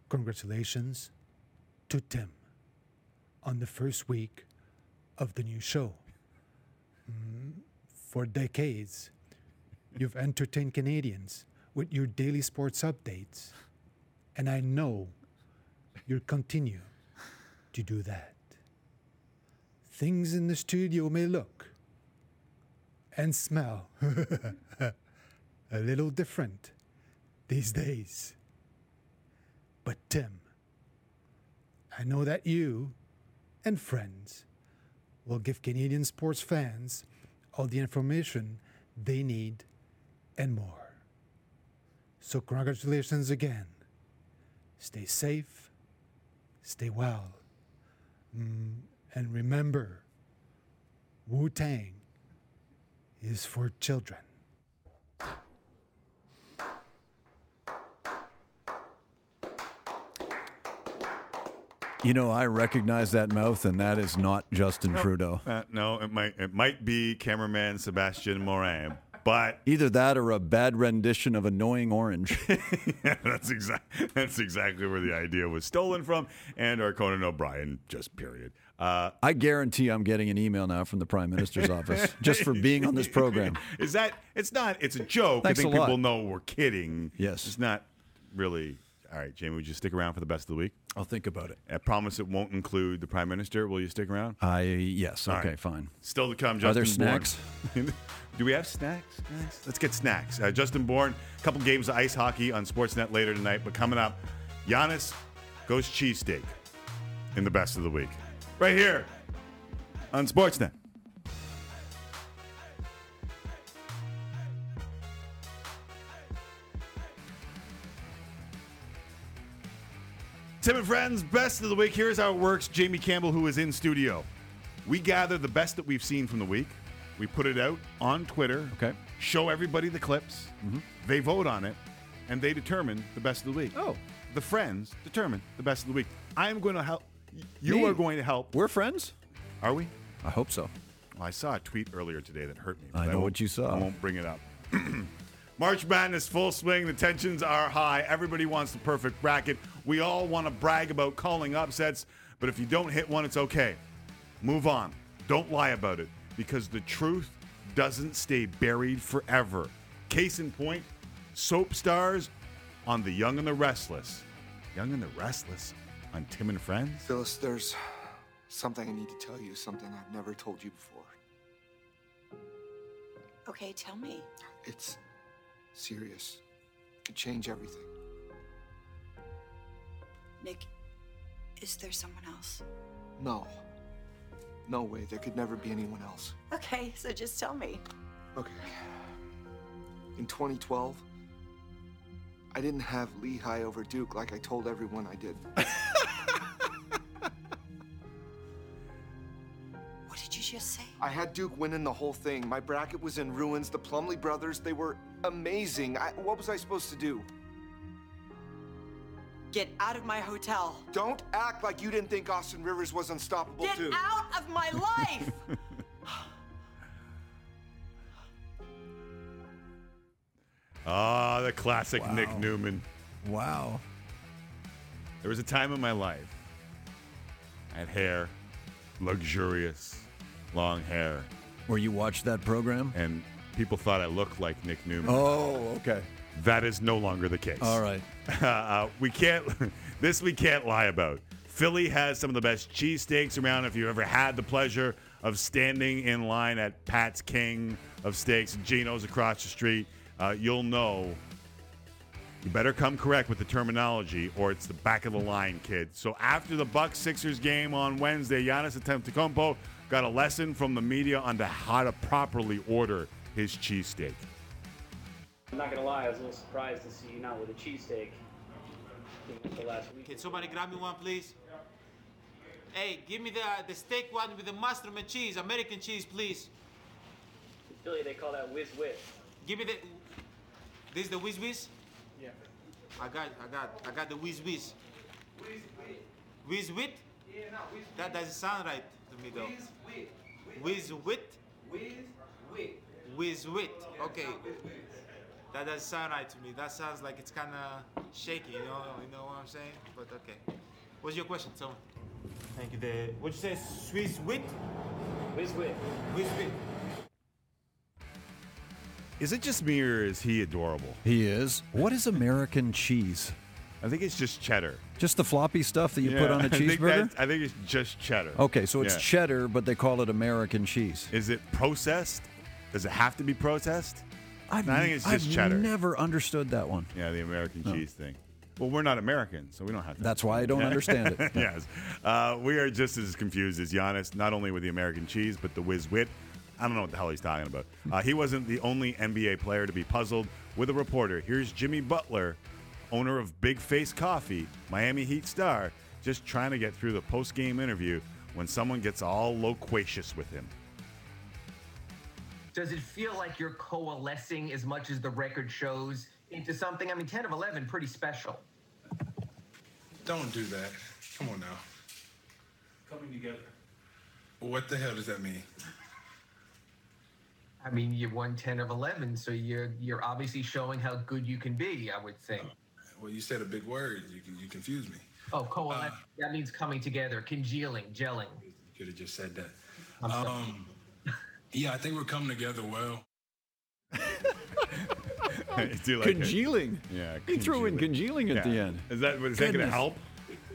congratulations to Tim on the first week of the new show. Mm, for decades, you've entertained Canadians with your daily sports updates, and I know you'll continue to do that. Things in the studio may look and smell a little different these days. But Tim, I know that you and friends will give Canadian sports fans all the information they need and more. So, congratulations again. Stay safe, stay well, Mm, and remember Wu Tang is for children. You know, I recognize that mouth, and that is not Justin Trudeau. Uh, no, it might it might be cameraman Sebastian Morin, but Either that or a bad rendition of Annoying Orange. yeah, that's exactly that's exactly where the idea was stolen from, and our Conan O'Brien just period. Uh, I guarantee I'm getting an email now from the Prime Minister's office just for being on this program. is that it's not it's a joke. Thanks I think a lot. people know we're kidding. Yes. it's not really. All right, Jamie, would you stick around for the best of the week? I'll think about it. I promise it won't include the Prime Minister. Will you stick around? I yes, All okay, right. fine. Still to come, Are Justin there Bourne. snacks? Do we have snacks? guys? Let's get snacks. Uh, Justin Bourne, a couple games of ice hockey on Sportsnet later tonight. But coming up, Giannis goes cheesesteak in the best of the week. Right here on Sportsnet. Tim and friends, best of the week. Here's how it works. Jamie Campbell, who is in studio. We gather the best that we've seen from the week. We put it out on Twitter. Okay. Show everybody the clips. Mm-hmm. They vote on it, and they determine the best of the week. Oh. The friends determine the best of the week. I am going to help. You Me? are going to help. We're friends? Are we? I hope so. Well, I saw a tweet earlier today that hurt me. I know won't- what you saw. I won't bring it up. March Madness full swing. The tensions are high. Everybody wants the perfect bracket. We all want to brag about calling upsets, but if you don't hit one, it's okay. Move on. Don't lie about it because the truth doesn't stay buried forever. Case in point, soap stars on The Young and the Restless. Young and the Restless on Tim and Friends? Phyllis, there's something I need to tell you, something I've never told you before. Okay, tell me. It's serious. It Could change everything. Nick, is there someone else? No. No way. There could never be anyone else. Okay, so just tell me. Okay. In 2012, I didn't have Lehigh over Duke like I told everyone I did. What did you just say? I had Duke winning the whole thing. My bracket was in ruins. The Plumlee brothers, they were amazing. I, what was I supposed to do? Get out of my hotel. Don't act like you didn't think Austin Rivers was unstoppable, Get too. out of my life! Ah, the classic Nick Newman. Wow. There was a time in my life. I had hair, luxurious, long hair, Where you watched that program? and people thought I looked like Nick Newman. Oh, okay. That is no longer the case. All right. uh, we can't. this we can't lie about. Philly has some of the best cheesesteaks around. If you ever had the pleasure of standing in line at Pat's King of Steaks, Geno's across the street, uh, you'll know. You better come correct with the terminology, or it's the back of the line, kid. So after the Bucks Sixers game on Wednesday, Giannis Antetokounmpo got a lesson from the media on how to properly order his cheesesteak. I'm not gonna lie, I was a little surprised to see you not with a cheesesteak. The last week. Can somebody grab me one, please? Hey, give me the uh, the steak one with the mushroom and cheese, American cheese, please. In Philly, they call that whiz whiz. Give me the. This is the whiz whiz. Yeah. I got, I got, I got the whiz whiz. Whiz whiz. Yeah, no, whiz That doesn't sound right to me though. Whiz whiz. Whiz whiz. Whiz wit. Okay. That doesn't sound right to me. That sounds like it's kind of shaky. You know, you know what I'm saying? But okay. What's your question? Tom? Thank you. The what'd you say? Swiss wit. Swiss wit. Swiss wit. Is it just me or is he adorable? He is. What is American cheese? I think it's just cheddar. Just the floppy stuff that you put on a I think cheeseburger? that's- I think it's just cheddar. Okay, so it's Yeah. cheddar, but they call it American cheese. Is it processed? Does it have to be processed? I've, I think it's just I've cheddar. never understood that one. Yeah, the American No. cheese thing. Well, we're not American, so we don't have to. That's why I don't understand it. yes. Uh, we are just as confused as Giannis, not only with the American cheese, but the whiz wit. I don't know what the hell he's talking about. Uh, he wasn't the only NBA player to be puzzled with a reporter. Here's Jimmy Butler, owner of Big Face Coffee, Miami Heat star, just trying to get through the post game interview when someone gets all loquacious with him. Does it feel like you're coalescing as much as the record shows into something? I mean, 10 of 11, pretty special. Don't do that. Come on now. Coming together. What the hell does that mean? I mean, you won 10 of 11, so you're you're obviously showing how good you can be, I would think. Well, you said a big word. You, you confused me. Oh, coalescing. that means coming together, congealing, gelling. You could have just said that. I'm sorry. Um, yeah, I think we're coming together well. I do like it. Congealing. Yeah. He threw in congealing at the end. Is that, is that going to help?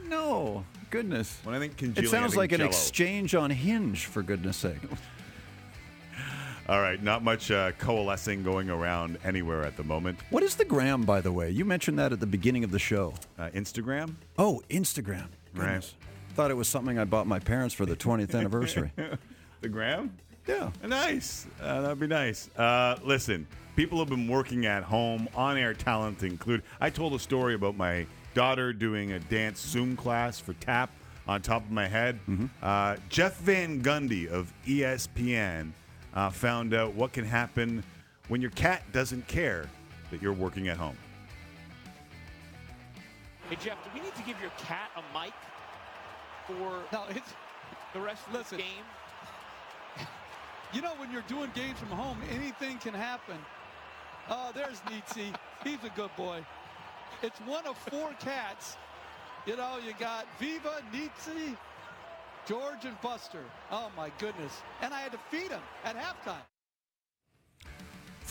No, goodness. When I think It congealing, I sounds think like an Jell-O. exchange on Hinge, for goodness sake. All right, not much uh, coalescing going around anywhere at the moment. What is the gram, by the way? You mentioned that at the beginning of the show. Uh, Instagram? Oh, Instagram. Goodness. Thought it was something I bought my parents for the 20th anniversary. the gram? Yeah. Nice. Uh, that'd be nice. Uh, listen, people have been working at home, on air talent include. I told a story about my daughter doing a dance Zoom class for tap on top of my head. Uh, Jeff Van Gundy of ESPN uh, found out what can happen when your cat doesn't care that you're working at home. Hey Jeff, do we need to give your cat a mic for No, it's the rest of Listen. this game? You know when you're doing games from home, anything can happen. Oh, there's Nietzsche. He's a good boy. It's one of four cats. You know, you got Viva, Nietzsche, George, and Buster. Oh my goodness! And I had to feed him at halftime.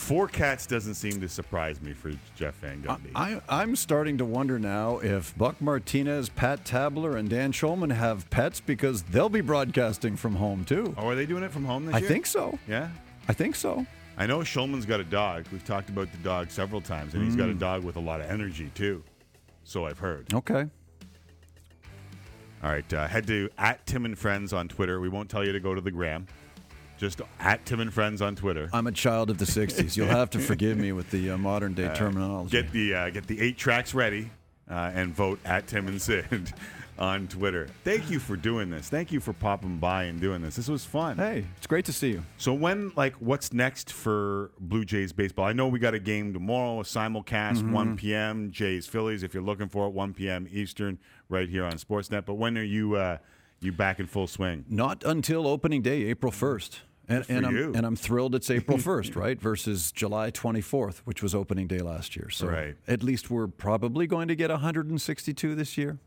Four cats doesn't seem to surprise me for Jeff Van Gundy. I, I'm starting to wonder now if Buck Martinez, Pat Tabler, and Dan Shulman have pets because they'll be broadcasting from home too. Oh, are they doing it from home this I year? I think so. Yeah. I think so. I know Shulman's got a dog. We've talked about the dog several times, and he's got a Mm. dog with a lot of energy too. So I've heard. Okay. All right, uh, head to at Tim and Friends on Twitter. We won't tell you to go to the gram. Just at Tim and Friends on Twitter. I'm a child of the 60s. You'll have to forgive me with the uh, modern day Uh, terminology. Get the uh, get the eight tracks ready uh, and vote at Tim and Sid on Twitter. Thank you for doing this. Thank you for popping by and doing this. This was fun. Hey, it's great to see you. So when like what's next for Blue Jays baseball? I know we got a game tomorrow, a simulcast, Mhm. 1 p.m. Jays Phillies. If you're looking for it, 1 p.m. Eastern, right here on Sportsnet. But when are you uh, you back in full swing? Not until opening day, April 1st. And, and, I'm, you. and I'm thrilled it's April 1st, right? Versus July 24th, which was opening day last year. So Right. at least we're probably going to get 162 this year.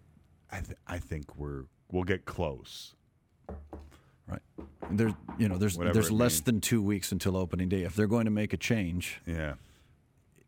I th- I think we're we'll get close. Right. There's you know there's Whatever there's less means. than two weeks until opening day. If they're going to make a change, Yeah.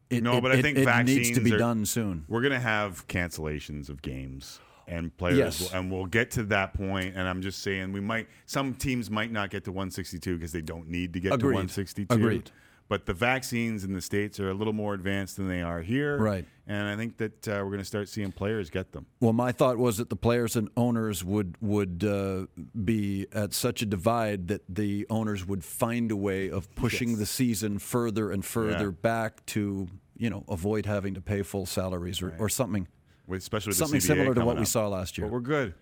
it, no, it- but I think it vaccines needs to be are- done soon. We're going to have cancellations of games and players, Yes. and we'll get to that point. And I'm just saying, we might some teams might not get to 162 because they don't need to get to 162. Agreed. But the vaccines in the states are a little more advanced than they are here, Right. And I think that uh, we're going to start seeing players get them. Well, my thought was that the players and owners would would uh, be at such a divide that the owners would find a way of pushing Yes. the season further and further Yeah. back to you know avoid having to pay full salaries or, or something. With, especially something similar to what coming we saw last year. But we're good.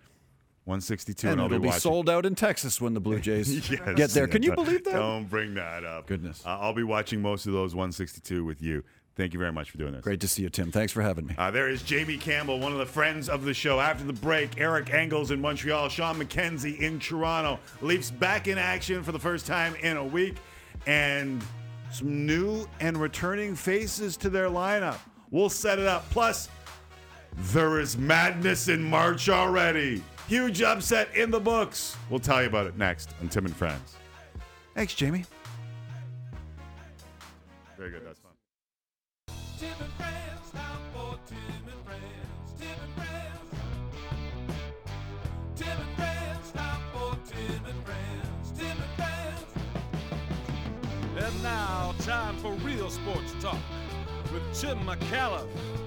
162, and and, it'll be be watching. sold out in Texas when the Blue Jays Yes. get there. Can you believe that? Don't bring that up. Goodness. Uh, I'll be watching most of those 162 with you. Thank you very much for doing this. Great to see you, Tim. Thanks for having me. Uh, there is Jamie Campbell, one of the friends of the show. After the break, Eric Engels in Montreal, Shawn McKenzie in Toronto. Leafs back in action for the first time in a week. And some new and returning faces to their lineup. We'll set it up. Plus, there is madness in March already. Huge upset in the books. We'll tell you about it next on Tim and Friends. Thanks, Jamie. Very good. That's fun. Tim and Friends, now for Tim and Friends. Tim and Friends. Tim and Friends, now for Tim and Friends. Tim and Friends. And now, time for real sports talk with Tim McCallum and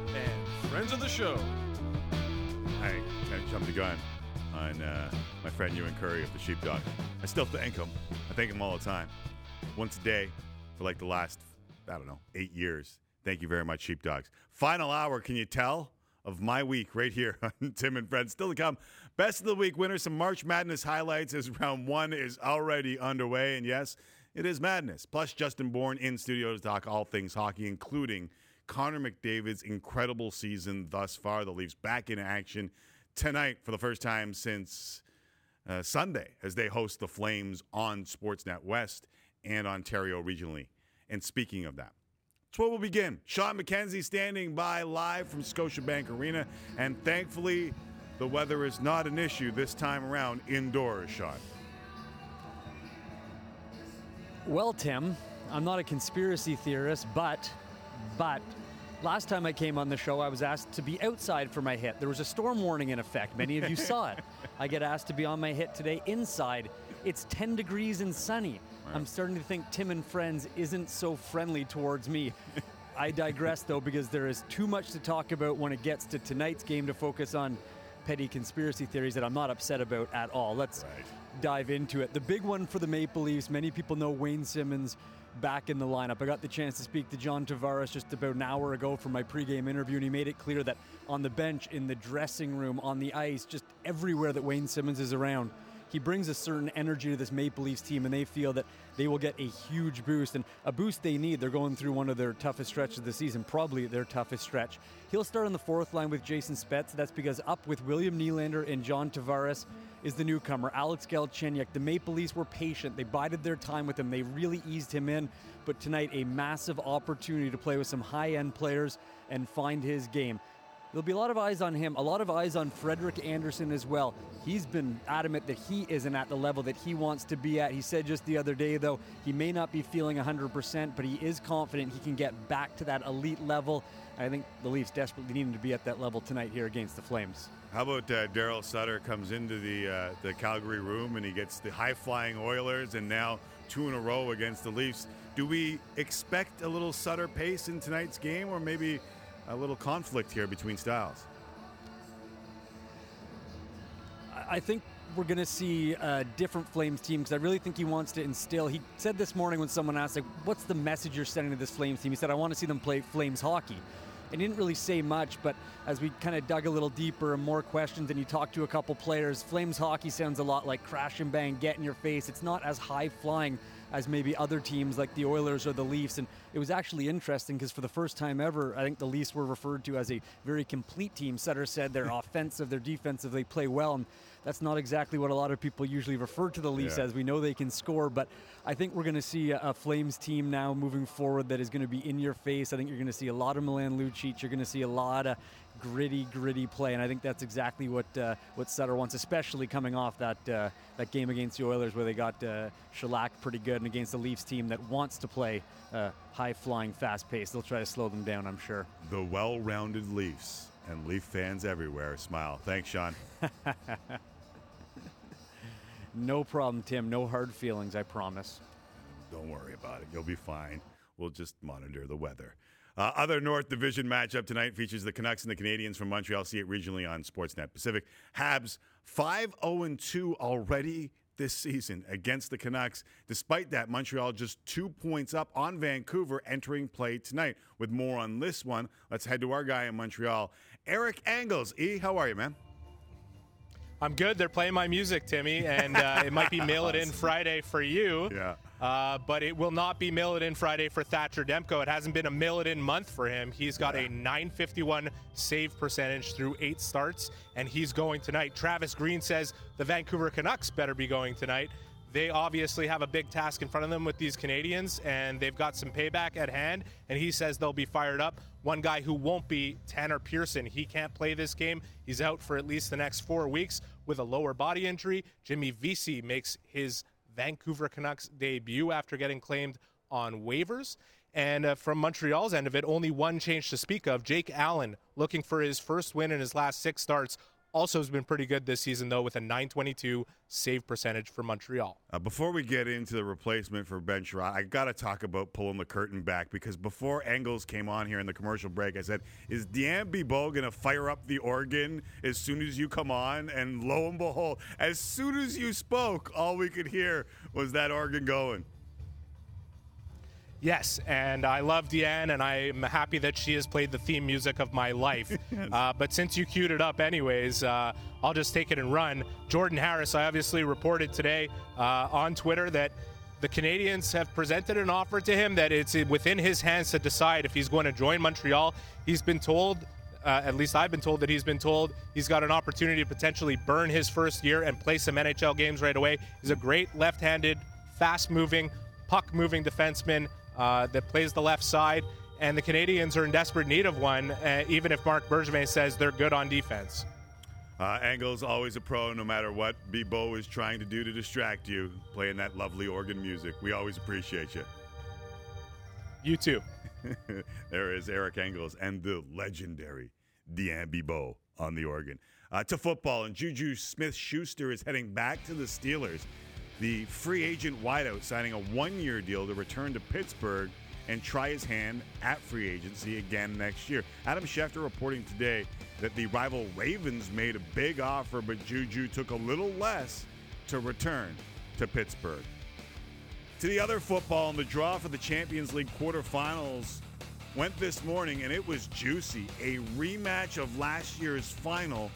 friends of the show. I jumped the gun on uh, my friend Ewan Currie of the Sheepdog. I still thank him. I thank him all the time. Once a day for like the last, I don't know, eight years. Thank you very much, Sheepdogs. Final hour, can you tell? Of my week right here on Tim and Friends. Still to come. Best of the week winner, some March Madness highlights as round one is already underway. And yes, it is madness. Plus, Justin Bourne in studio to talk all things hockey, including Connor McDavid's incredible season thus far. The Leafs back in action tonight for the first time since uh, Sunday as they host the Flames on Sportsnet West and Ontario regionally. And speaking of that, that's where we'll begin. Shawn McKenzie standing by live from Scotiabank Arena. And thankfully, the weather is not an issue this time around indoors, Shawn. Well, Tim, I'm not a conspiracy theorist, but, but, last time I came on the show, I was asked to be outside for my hit. There was a storm warning in effect. Many of you saw it. I get asked to be on my hit today inside. It's 10 degrees and sunny. I'm starting to think Tim and Friends isn't so friendly towards me. I digress, though, because there is too much to talk about when it gets to tonight's game to focus on petty conspiracy theories that I'm not upset about at all. Let's dive into it. The big one for the Maple Leafs, many people know Wayne Simmonds back in the lineup. I got the chance to speak to John Tavares just about an hour ago for my pregame interview, and he made it clear that on the bench, in the dressing room, on the ice, just everywhere that Wayne Simmonds is around, he brings a certain energy to this Maple Leafs team, and they feel that they will get a huge boost and a boost they need. They're going through one of their toughest stretches of the season, probably their toughest stretch. He'll start on the fourth line with Jason Spezza. That's because up with William Nylander and John Tavares is the newcomer, Alex Galchenyuk. The Maple Leafs were patient. They bided their time with him. They really eased him in. But tonight, a massive opportunity to play with some high end players and find his game. There'll be a lot of eyes on him, a lot of eyes on Frederik Andersen as well. He's been adamant that he isn't at the level that he wants to be at. He said just the other day, though, he may not be feeling 100%, but he is confident he can get back to that elite level. I think the Leafs desperately need him to be at that level tonight here against the Flames. How about uh, Daryl Sutter comes into the uh, the Calgary room and he gets the high flying Oilers and now two in a row against the Leafs. Do we expect a little Sutter pace in tonight's game, or maybe a little conflict here between styles? I think we're going to see a different Flames team because I really think he wants to instill. He said this morning when someone asked, like, what's the message you're sending to this Flames team? He said, I want to see them play Flames hockey. And he didn't really say much, but as we kind of dug a little deeper and more questions and you talked to a couple players, Flames hockey sounds a lot like crash and bang, get in your face. It's not as high flying as maybe other teams like the Oilers or the Leafs. And it was actually interesting because for the first time ever, I think the Leafs were referred to as a very complete team. Sutter said they're offensive, they're defensive, they play well. And that's not exactly what a lot of people usually refer to the Leafs Yeah. as. We know they can score, but I think we're going to see a, a Flames team now moving forward that is going to be in your face. I think you're going to see a lot of Milan Lucic. You're going to see a lot of gritty, gritty play, and I think that's exactly what uh, what Sutter wants, especially coming off that uh, that game against the Oilers where they got uh, shellacked pretty good, and against the Leafs team that wants to play uh, high flying, fast pace. They'll try to slow them down, I'm sure. The well rounded Leafs and Leaf fans everywhere smile. Thanks, Shawn. No problem, Tim. No hard feelings, I promise. Don't worry about it. You'll be fine. We'll just monitor the weather. Uh, other North Division matchup tonight features the Canucks and the Canadiens from Montreal. See it regionally on Sportsnet Pacific. Habs 5 0 2 already this season against the Canucks. Despite that, Montreal just two points up on Vancouver entering play tonight. With more on this one, let's head to our guy in Montreal, Eric Engels. E, how are you, man? I'm good. They're playing my music, Timmy, and uh, it might be Mail It In Friday for you. Yeah. Uh, but it will not be Mail It In Friday for Thatcher Demko. It hasn't been a Mail It In month for him. He's got a 951 save percentage through eight starts, and he's going tonight. Travis Green says the Vancouver Canucks better be going tonight. They obviously have a big task in front of them with these Canadiens, and they've got some payback at hand. And he says they'll be fired up. One guy who won't be Tanner Pearson. He can't play this game. He's out for at least the next four weeks with a lower body injury. Jimmy Vesey makes his Vancouver Canucks debut after getting claimed on waivers. And uh, from Montreal's end of it, only one change to speak of. Jake Allen looking for his first win in his last six starts. Also has been pretty good this season, though, with a 922 save percentage for Montreal. Uh, before we get into the replacement for Ben Sherrod, I got to talk about pulling the curtain back because before Engels came on here in the commercial break, I said, Is Diane Bibaud going to fire up the organ as soon as you come on? And lo and behold, as soon as you spoke, all we could hear was that organ going. Yes, and I love Diane, and I'm happy that she has played the theme music of my life. uh, but since you queued it up, anyways, uh, I'll just take it and run. Jordan Harris, I obviously reported today uh, on Twitter that the Canadiens have presented an offer to him that it's within his hands to decide if he's going to join Montreal. He's been told. Uh, at least I've been told that he's been told he's got an opportunity to potentially burn his first year and play some NHL games right away. He's a great left handed, fast moving, puck moving defenseman uh, that plays the left side, and the Canadiens are in desperate need of one, uh, even if Marc Bergevin says they're good on defense. Uh, Engels always a pro, no matter what Bibaud is trying to do to distract you, playing that lovely organ music. We always appreciate you. You too. there is Eric Engels and the legendary Diane Bibaud on the organ. Uh, to football, and Juju Smith Schuster is heading back to the Steelers. The free agent wideout signing a one year deal to return to Pittsburgh and try his hand at free agency again next year. Adam Schefter reporting today that the rival Ravens made a big offer, but Juju took a little less to return to Pittsburgh. To the other football, and the draw for the Champions League quarterfinals went this morning, and it was juicy. A rematch of last year's final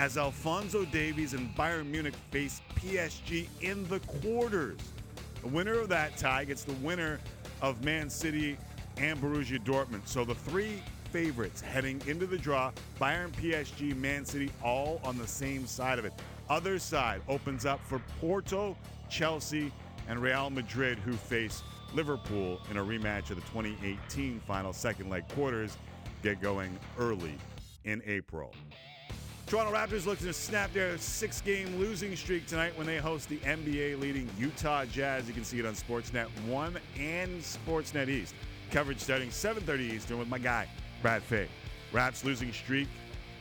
as Alphonso Davies and Bayern Munich face PSG in the quarters. The winner of that tie gets the winner of Man City and Borussia Dortmund. So the three favorites heading into the draw Bayern, PSG, Man City, all on the same side of it. Other side opens up for Porto, Chelsea, and Real Madrid, who face Liverpool in a rematch of the 2018 final second leg quarters, get going early in April. Toronto Raptors looking to snap their six game losing streak tonight when they host the NBA leading Utah Jazz. You can see it on Sportsnet 1 and Sportsnet East. Coverage starting 7:30 Eastern with my guy, Brad Fay. Raps losing streak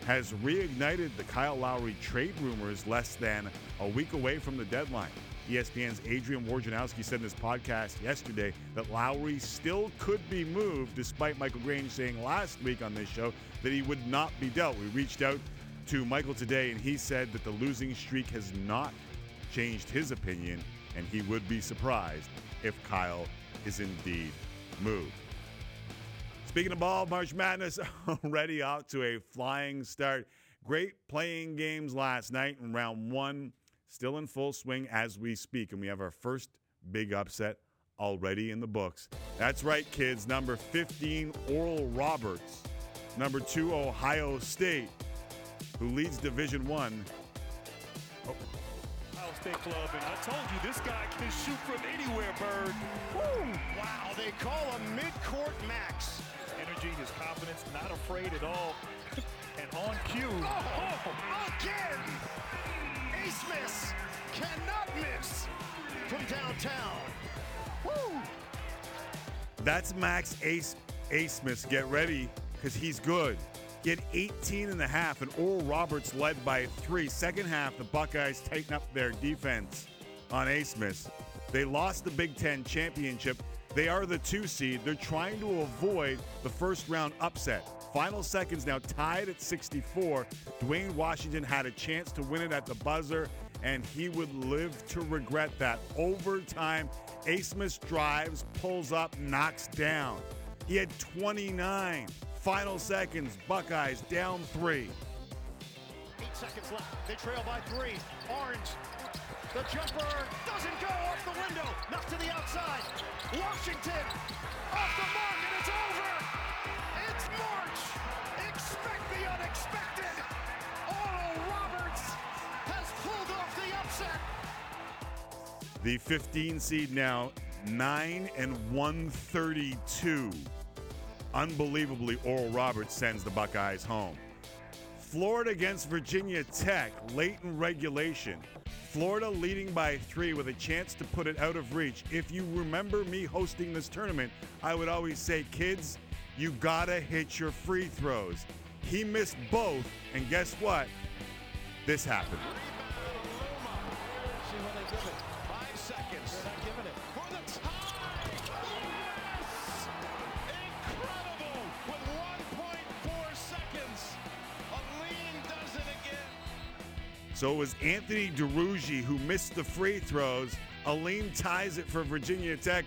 has reignited the Kyle Lowry trade rumors less than a week away from the deadline. ESPN's Adrian Wojnarowski said in his podcast yesterday that Lowry still could be moved, despite Michael Grange saying last week on this show that he would not be dealt. We reached out to Michael today, and he said that the losing streak has not changed his opinion, and he would be surprised if Kyle is indeed moved. Speaking of ball, March Madness already out to a flying start. Great playing games last night in round one, still in full swing as we speak, and we have our first big upset already in the books. That's right, kids. Number 15, Oral Roberts. Number two, Ohio State, who leads Division One. Oh, Ohio State Club, and I told you this guy can shoot from anywhere, Bird. Woo! Wow, they call him mid-court max. Energy, his confidence, not afraid at all, and on cue. Oh, oh! again! Ace miss, cannot miss from downtown. Woo! That's Max Ace Abmas. Get ready because he's good. Get 18 and a half, and Oral Roberts led by three. Second half, the Buckeyes tighten up their defense on Abmas. They lost the Big Ten championship. They are the two seed. They're trying to avoid the first round upset. Final seconds now tied at 64. Duane Washington had a chance to win it at the buzzer, and he would live to regret that. Overtime, Abmas drives, pulls up, knocks down. He had 29. Final seconds, Buckeyes down three. Eight seconds left. They trail by three. Orange. The jumper doesn't go off the window. Not to the outside. Washington off the mark and it's over. It's March. Expect the unexpected. Oral Roberts has pulled off the upset. The 15 seed now, 9 and 132. Unbelievably, Oral Roberts sends the Buckeyes home. Florida against Virginia Tech, late in regulation. Florida leading by three with a chance to put it out of reach. If you remember me hosting this tournament, I would always say, kids, you gotta hit your free throws. He missed both, and guess what? This happened. So it was Anthony Duruji who missed the free throws. Aline ties it for Virginia Tech,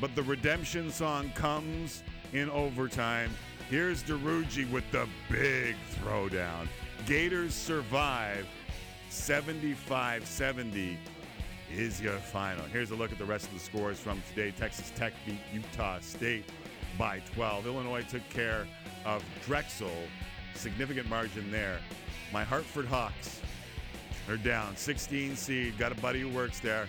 but the redemption song comes in overtime. Here's Duruji with the big throwdown. Gators survive 75 70 is your final. Here's a look at the rest of the scores from today. Texas Tech beat Utah State by 12. Illinois took care of Drexel. Significant margin there. My Hartford Hawks are down. 16 seed. Got a buddy who works there.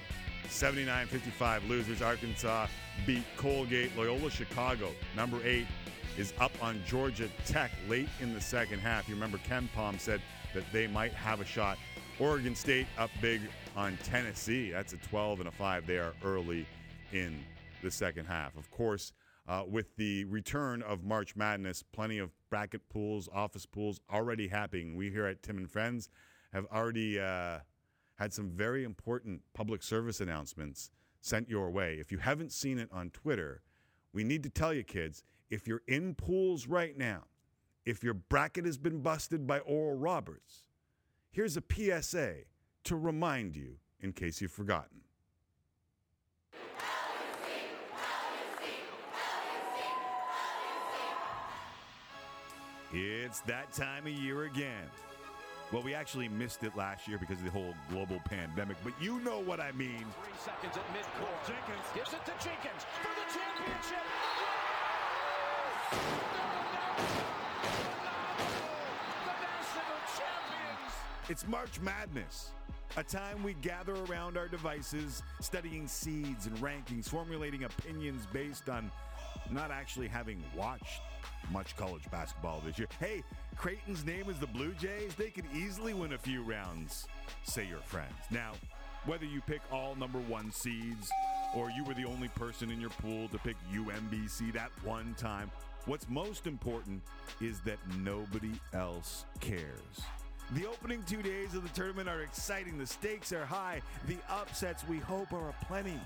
79 55. Losers. Arkansas beat Colgate. Loyola Chicago, number eight, is up on Georgia Tech late in the second half. You remember KenPom said that they might have a shot. Oregon State up big on Tennessee. That's a 12 and a 5 there early in the second half. Of course, uh, with the return of March Madness, plenty of bracket pools, office pools already happening. We here at Tim and Friends have already uh, had some very important public service announcements sent your way. If you haven't seen it on Twitter, we need to tell you, kids, if you're in pools right now, if your bracket has been busted by Oral Roberts, here's a PSA to remind you in case you've forgotten. It's that time of year again. Well, we actually missed it last year because of the whole global pandemic, but you know what I mean. Three seconds at midcourt. Jenkins gives it to Jenkins for the championship. It's March Madness, a time we gather around our devices, studying seeds and rankings, formulating opinions based on not actually having watched much college basketball this year. Hey, Creighton's name is the Blue Jays. They could easily win a few rounds, say your friends. Now, whether you pick all number one seeds or you were the only person in your pool to pick UMBC that one time, what's most important is that nobody else cares. The opening two days of the tournament are exciting. The stakes are high. The upsets we hope are aplenty.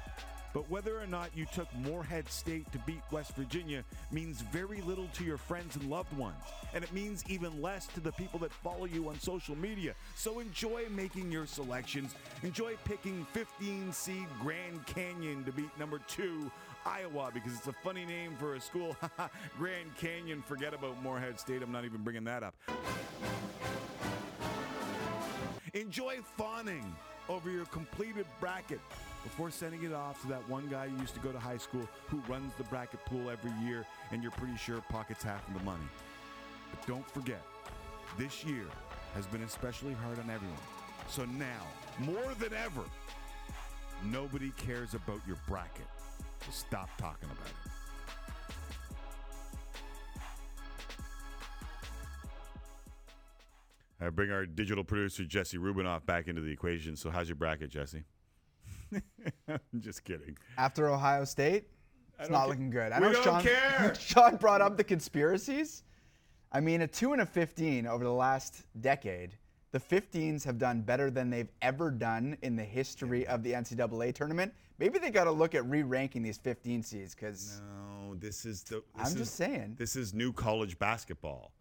But whether or not you took Morehead State to beat West Virginia means very little to your friends and loved ones. And it means even less to the people that follow you on social media. So enjoy making your selections. Enjoy picking 15 seed Grand Canyon to beat number two Iowa because it's a funny name for a school. Grand Canyon, forget about Morehead State. I'm not even bringing that up. Enjoy fawning over your completed bracket before sending it off to that one guy you used to go to high school who runs the bracket pool every year and you're pretty sure pockets half of the money. But don't forget, this year has been especially hard on everyone. So now, more than ever, nobody cares about your bracket. So stop talking about it. I bring our digital producer Jesse Rubinoff back into the equation. So, how's your bracket, Jesse? I'm just kidding. After Ohio State, it's don't ca- looking good. I We know don't Sean, care. Shawn brought up the conspiracies. I mean, a 2 and a 15 over the last decade, the 15s have done better than they've ever done in the history of the NCAA tournament. Maybe they got to look at re ranking these 15 seeds because. No, this is the. I'm this just saying. This is new college basketball.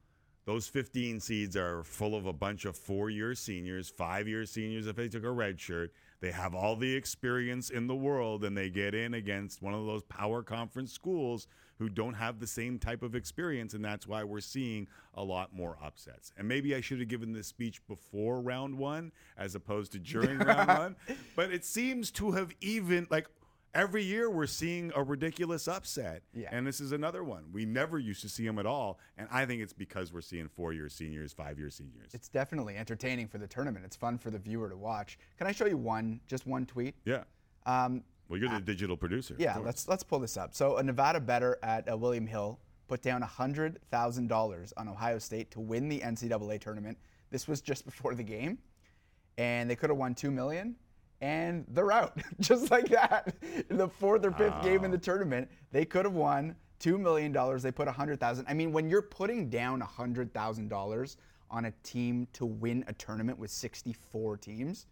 Those 15 seeds are full of a bunch of four year seniors, five year seniors if they took a red shirt. They have all the experience in the world and they get in against one of those power conference schools who don't have the same type of experience. And that's why we're seeing a lot more upsets. And maybe I should have given this speech before round one as opposed to during round one. But it seems to have even, like, Every year we're seeing a ridiculous upset. Yeah. And this is another one. We never used to see them at all. And I think it's because we're seeing four year seniors, five year seniors. It's definitely entertaining for the tournament. It's fun for the viewer to watch. Can I show you one, just one tweet? Yeah. Um, Well, you're the digital producer. yeah, let's let's pull this up. So a Nevada better at uh, William Hill put down hundred thousand dollars on Ohio State to win the NCAA tournament. This was just before the game, and they could have won two million, and they're out just like that. In the fourth or fifth game in the tournament, they could have won two million dollars. They put a hundred thousand. I mean, when you're putting down a hundred thousand dollars on a team to win a tournament with 64 teams,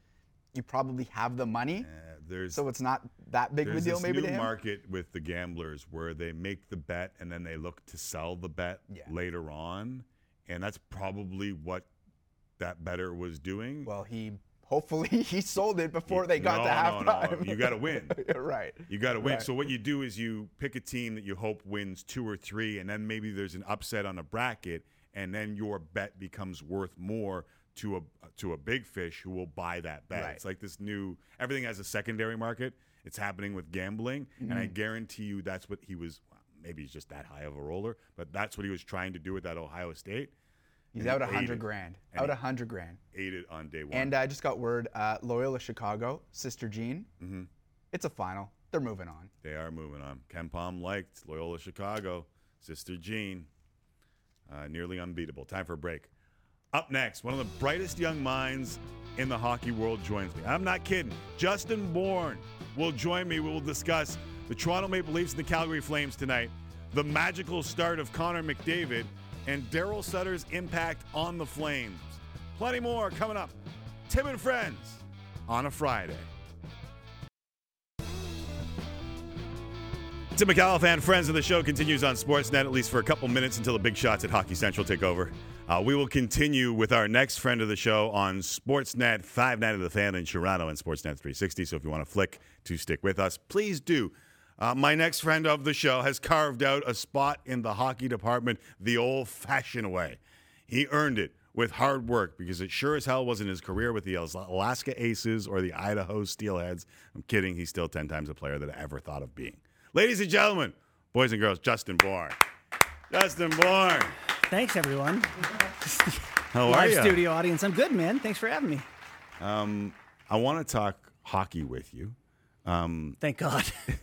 you probably have the money. there's so it's not that big of a deal, this maybe new to him. market with the gamblers where they make the bet and then they look to sell the bet later on, and that's probably what that better was doing. Well, he hopefully he sold it before they got no, to no, halftime. no. You got to win. right. You got to win. Right. So what you do is you pick a team that you hope wins two or three, and then maybe there's an upset on a bracket, and then your bet becomes worth more to a to a big fish who will buy that bet. Right. It's like this new everything has a secondary market. It's happening with gambling, and I Mhm. guarantee you that's what he was. well, Maybe he's just that high of a roller, but that's what he was trying to do with that Ohio State. He's out a hundred grand. And Out a hundred grand. Ate it on day one. And I just got word, uh, Loyola Chicago, Sister Jean. Mm-hmm. It's a final. They're moving on. They are moving on. KenPom liked Loyola Chicago. Sister Jean, uh, nearly unbeatable. Time for a break. Up next, one of the brightest young minds in the hockey world joins me. I'm not kidding. Justin Bourne will join me. We will discuss the Toronto Maple Leafs and the Calgary Flames tonight, the magical start of Connor McDavid, and Daryl Sutter's impact on the Flames. Plenty more coming up. Tim and Friends on a Friday. Tim Micallef, friends of the show, continues on Sportsnet at least for a couple minutes until the big shots at Hockey Central take over. Uh, we will continue with our next friend of the show on Sportsnet 5 Night of the Fan in Toronto and Sportsnet 360. So if you want to flick to stick with us, please do. Uh, my next friend of the show has carved out a spot in the hockey department the old fashioned way. He earned it with hard work because it sure as hell wasn't his career with the Alaska Aces or the Idaho Steelheads. I'm kidding. He's still 10 times a player that I ever thought of being. Ladies and gentlemen, boys and girls, Justin Bourne. Justin Bourne. Thanks, everyone. How are Live you? studio audience. I'm good, man. Thanks for having me. Um, I want to talk hockey with you. Um, Thank God.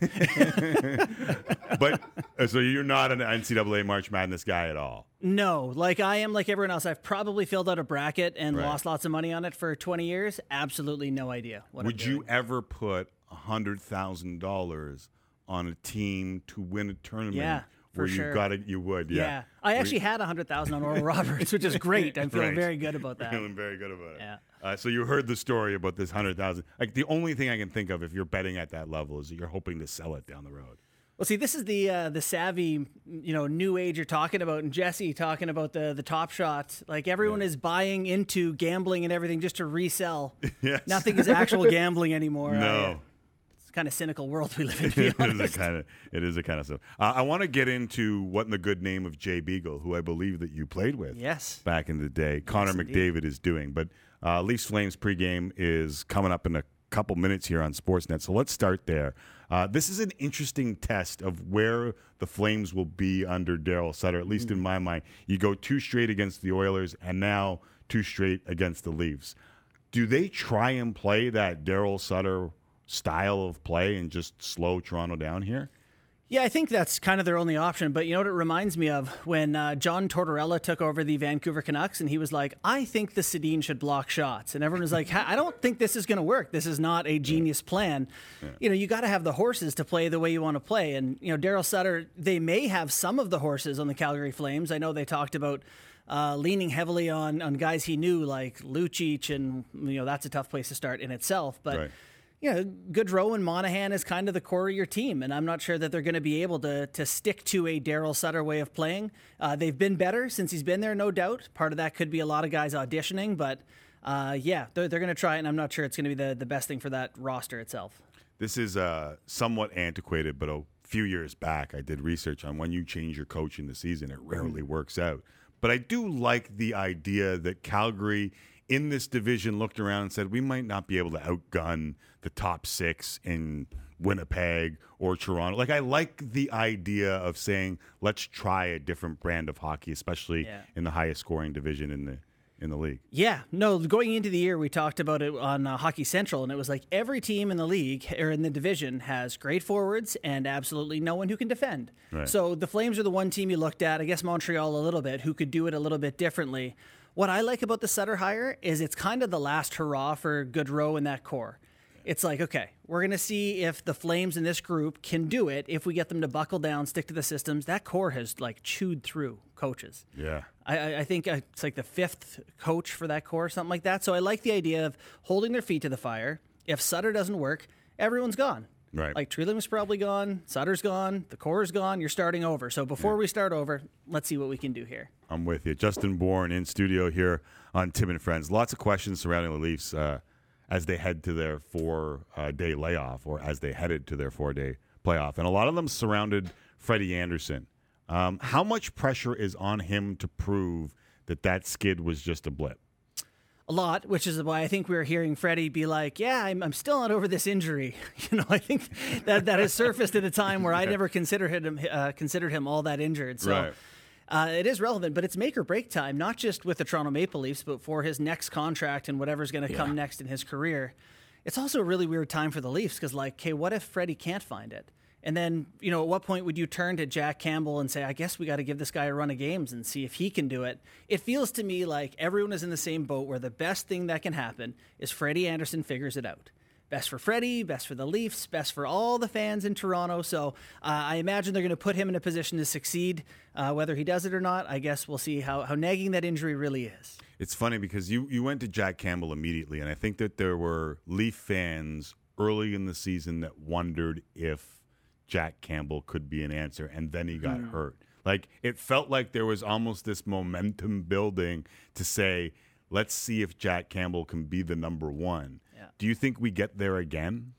but uh, so you're not an NCAA March Madness guy at all. No, like I am, like everyone else. I've probably filled out a bracket and Right. lost lots of money on it for 20 years. Absolutely no idea what Would I'm doing. you ever put hundred thousand dollars on a team to win a tournament? Yeah, for where sure. you got it, you would. Yeah, Yeah. I actually you- had 100000 on Oral Roberts, which is great. I'm feeling Right. very good about that. Feeling very good about it. Yeah. Uh, so you heard the story about this hundred thousand. Like the only thing I can think of if you're betting at that level is that you're hoping to sell it down the road. Well, see, this is the uh, the savvy, you know, new age you're talking about, and Jesse talking about the the top shots. Like everyone is buying into gambling and everything just to resell. Yes. Nothing is actual gambling anymore. No. Uh, it's kind of cynical world we live in. To be it is a kind of it is a kind of stuff. Uh, I want to get into what in the good name of Jay Beagle, who I believe that you played with, Yes. back in the day. Connor indeed. McDavid is doing, but uh, Leafs Flames pregame is coming up in a couple minutes here on Sportsnet. So let's start there. Uh, this is an interesting test of where the Flames will be under Daryl Sutter, at least in Mm. my mind. You go two straight against the Oilers, and now two straight against the Leafs. Do they try and play that Daryl Sutter style of play and just slow Toronto down here? Yeah, I think that's kind of their only option. But you know what it reminds me of when uh, John Tortorella took over the Vancouver Canucks, and he was like, "I think the Sedin should block shots," and everyone was like, "I don't think this is going to work. This is not a genius plan." You know, you got to have the horses to play the way you want to play. And you know, Daryl Sutter, they may have some of the horses on the Calgary Flames. I know they talked about. Uh, leaning heavily on on guys he knew like Lucic, and you know that's a tough place to start in itself. But Right. You know, Gaudreau and Monahan is kind of the core of your team, and I'm not sure that they're going to be able to to stick to a Daryl Sutter way of playing. Uh, they've been better since he's been there, no doubt. Part of that could be a lot of guys auditioning, but uh, yeah, they're, they're going to try and I'm not sure it's going to be the, the best thing for that roster itself. This is uh, somewhat antiquated, but a few years back, I did research on when you change your coach in the season, it rarely works out. But I do like the idea that Calgary in this division looked around and said, we might not be able to outgun the top six in Winnipeg or Toronto. Like, I like the idea of saying, let's try a different brand of hockey, especially Yeah. in the highest scoring division in the in the league. Yeah, no. Going into the year, we talked about it on uh, Hockey Central, and it was like every team in the league or in the division has great forwards and absolutely no one who can defend. Right. So the Flames are the one team you looked at. I guess Montreal a little bit, who could do it a little bit differently. What I like about the Sutter hire is it's kind of the last hurrah for Gaudreau in that core. It's like, okay, we're going to see if the Flames in this group can do it if we get them to buckle down, stick to the systems. That core has like chewed through coaches. Yeah. I- I, I think uh, it's like the fifth coach for that core, something like that. So I like the idea of holding their feet to the fire. If Sutter doesn't work, everyone's gone. Right. Like Treliving was probably gone, Sutter's gone, the core's gone. You're starting over. So before we start over, let's see what we can do here. I'm with you. Justin Bourne in studio here on Tim and Friends. Lots of questions surrounding the Leafs uh, as they head to their four uh, day layoff or as they headed to their four day playoff. And a lot of them surrounded Freddie Andersen. Um, how much pressure is on him to prove that that skid was just a blip? A lot, which is why I think we are hearing Freddie be like, "Yeah, I'm, I'm still not over this injury." You know, I think that that has surfaced at a time where I never considered him uh, considered him all that injured. So. Right. Uh, it is relevant, but it's make or break time, not just with the Toronto Maple Leafs, but for his next contract and whatever's going to come next in his career. It's also a really weird time for the Leafs because, like, okay, what if Freddie can't find it? And then, you know, at what point would you turn to Jack Campbell and say, I guess we got to give this guy a run of games and see if he can do it? It feels to me like everyone is in the same boat where the best thing that can happen is Freddie Andersen figures it out. Best for Freddie, best for the Leafs, best for all the fans in Toronto. So uh, I imagine they're going to put him in a position to succeed. Uh, whether he does it or not, I guess we'll see how, how nagging that injury really is. It's funny because you, you went to Jack Campbell immediately, and I think that there were Leaf fans early in the season that wondered if Jack Campbell could be an answer, and then he got Hmm. hurt. Like it felt like there was almost this momentum building to say, let's see if Jack Campbell can be the number one. Yeah. Do you think we get there again?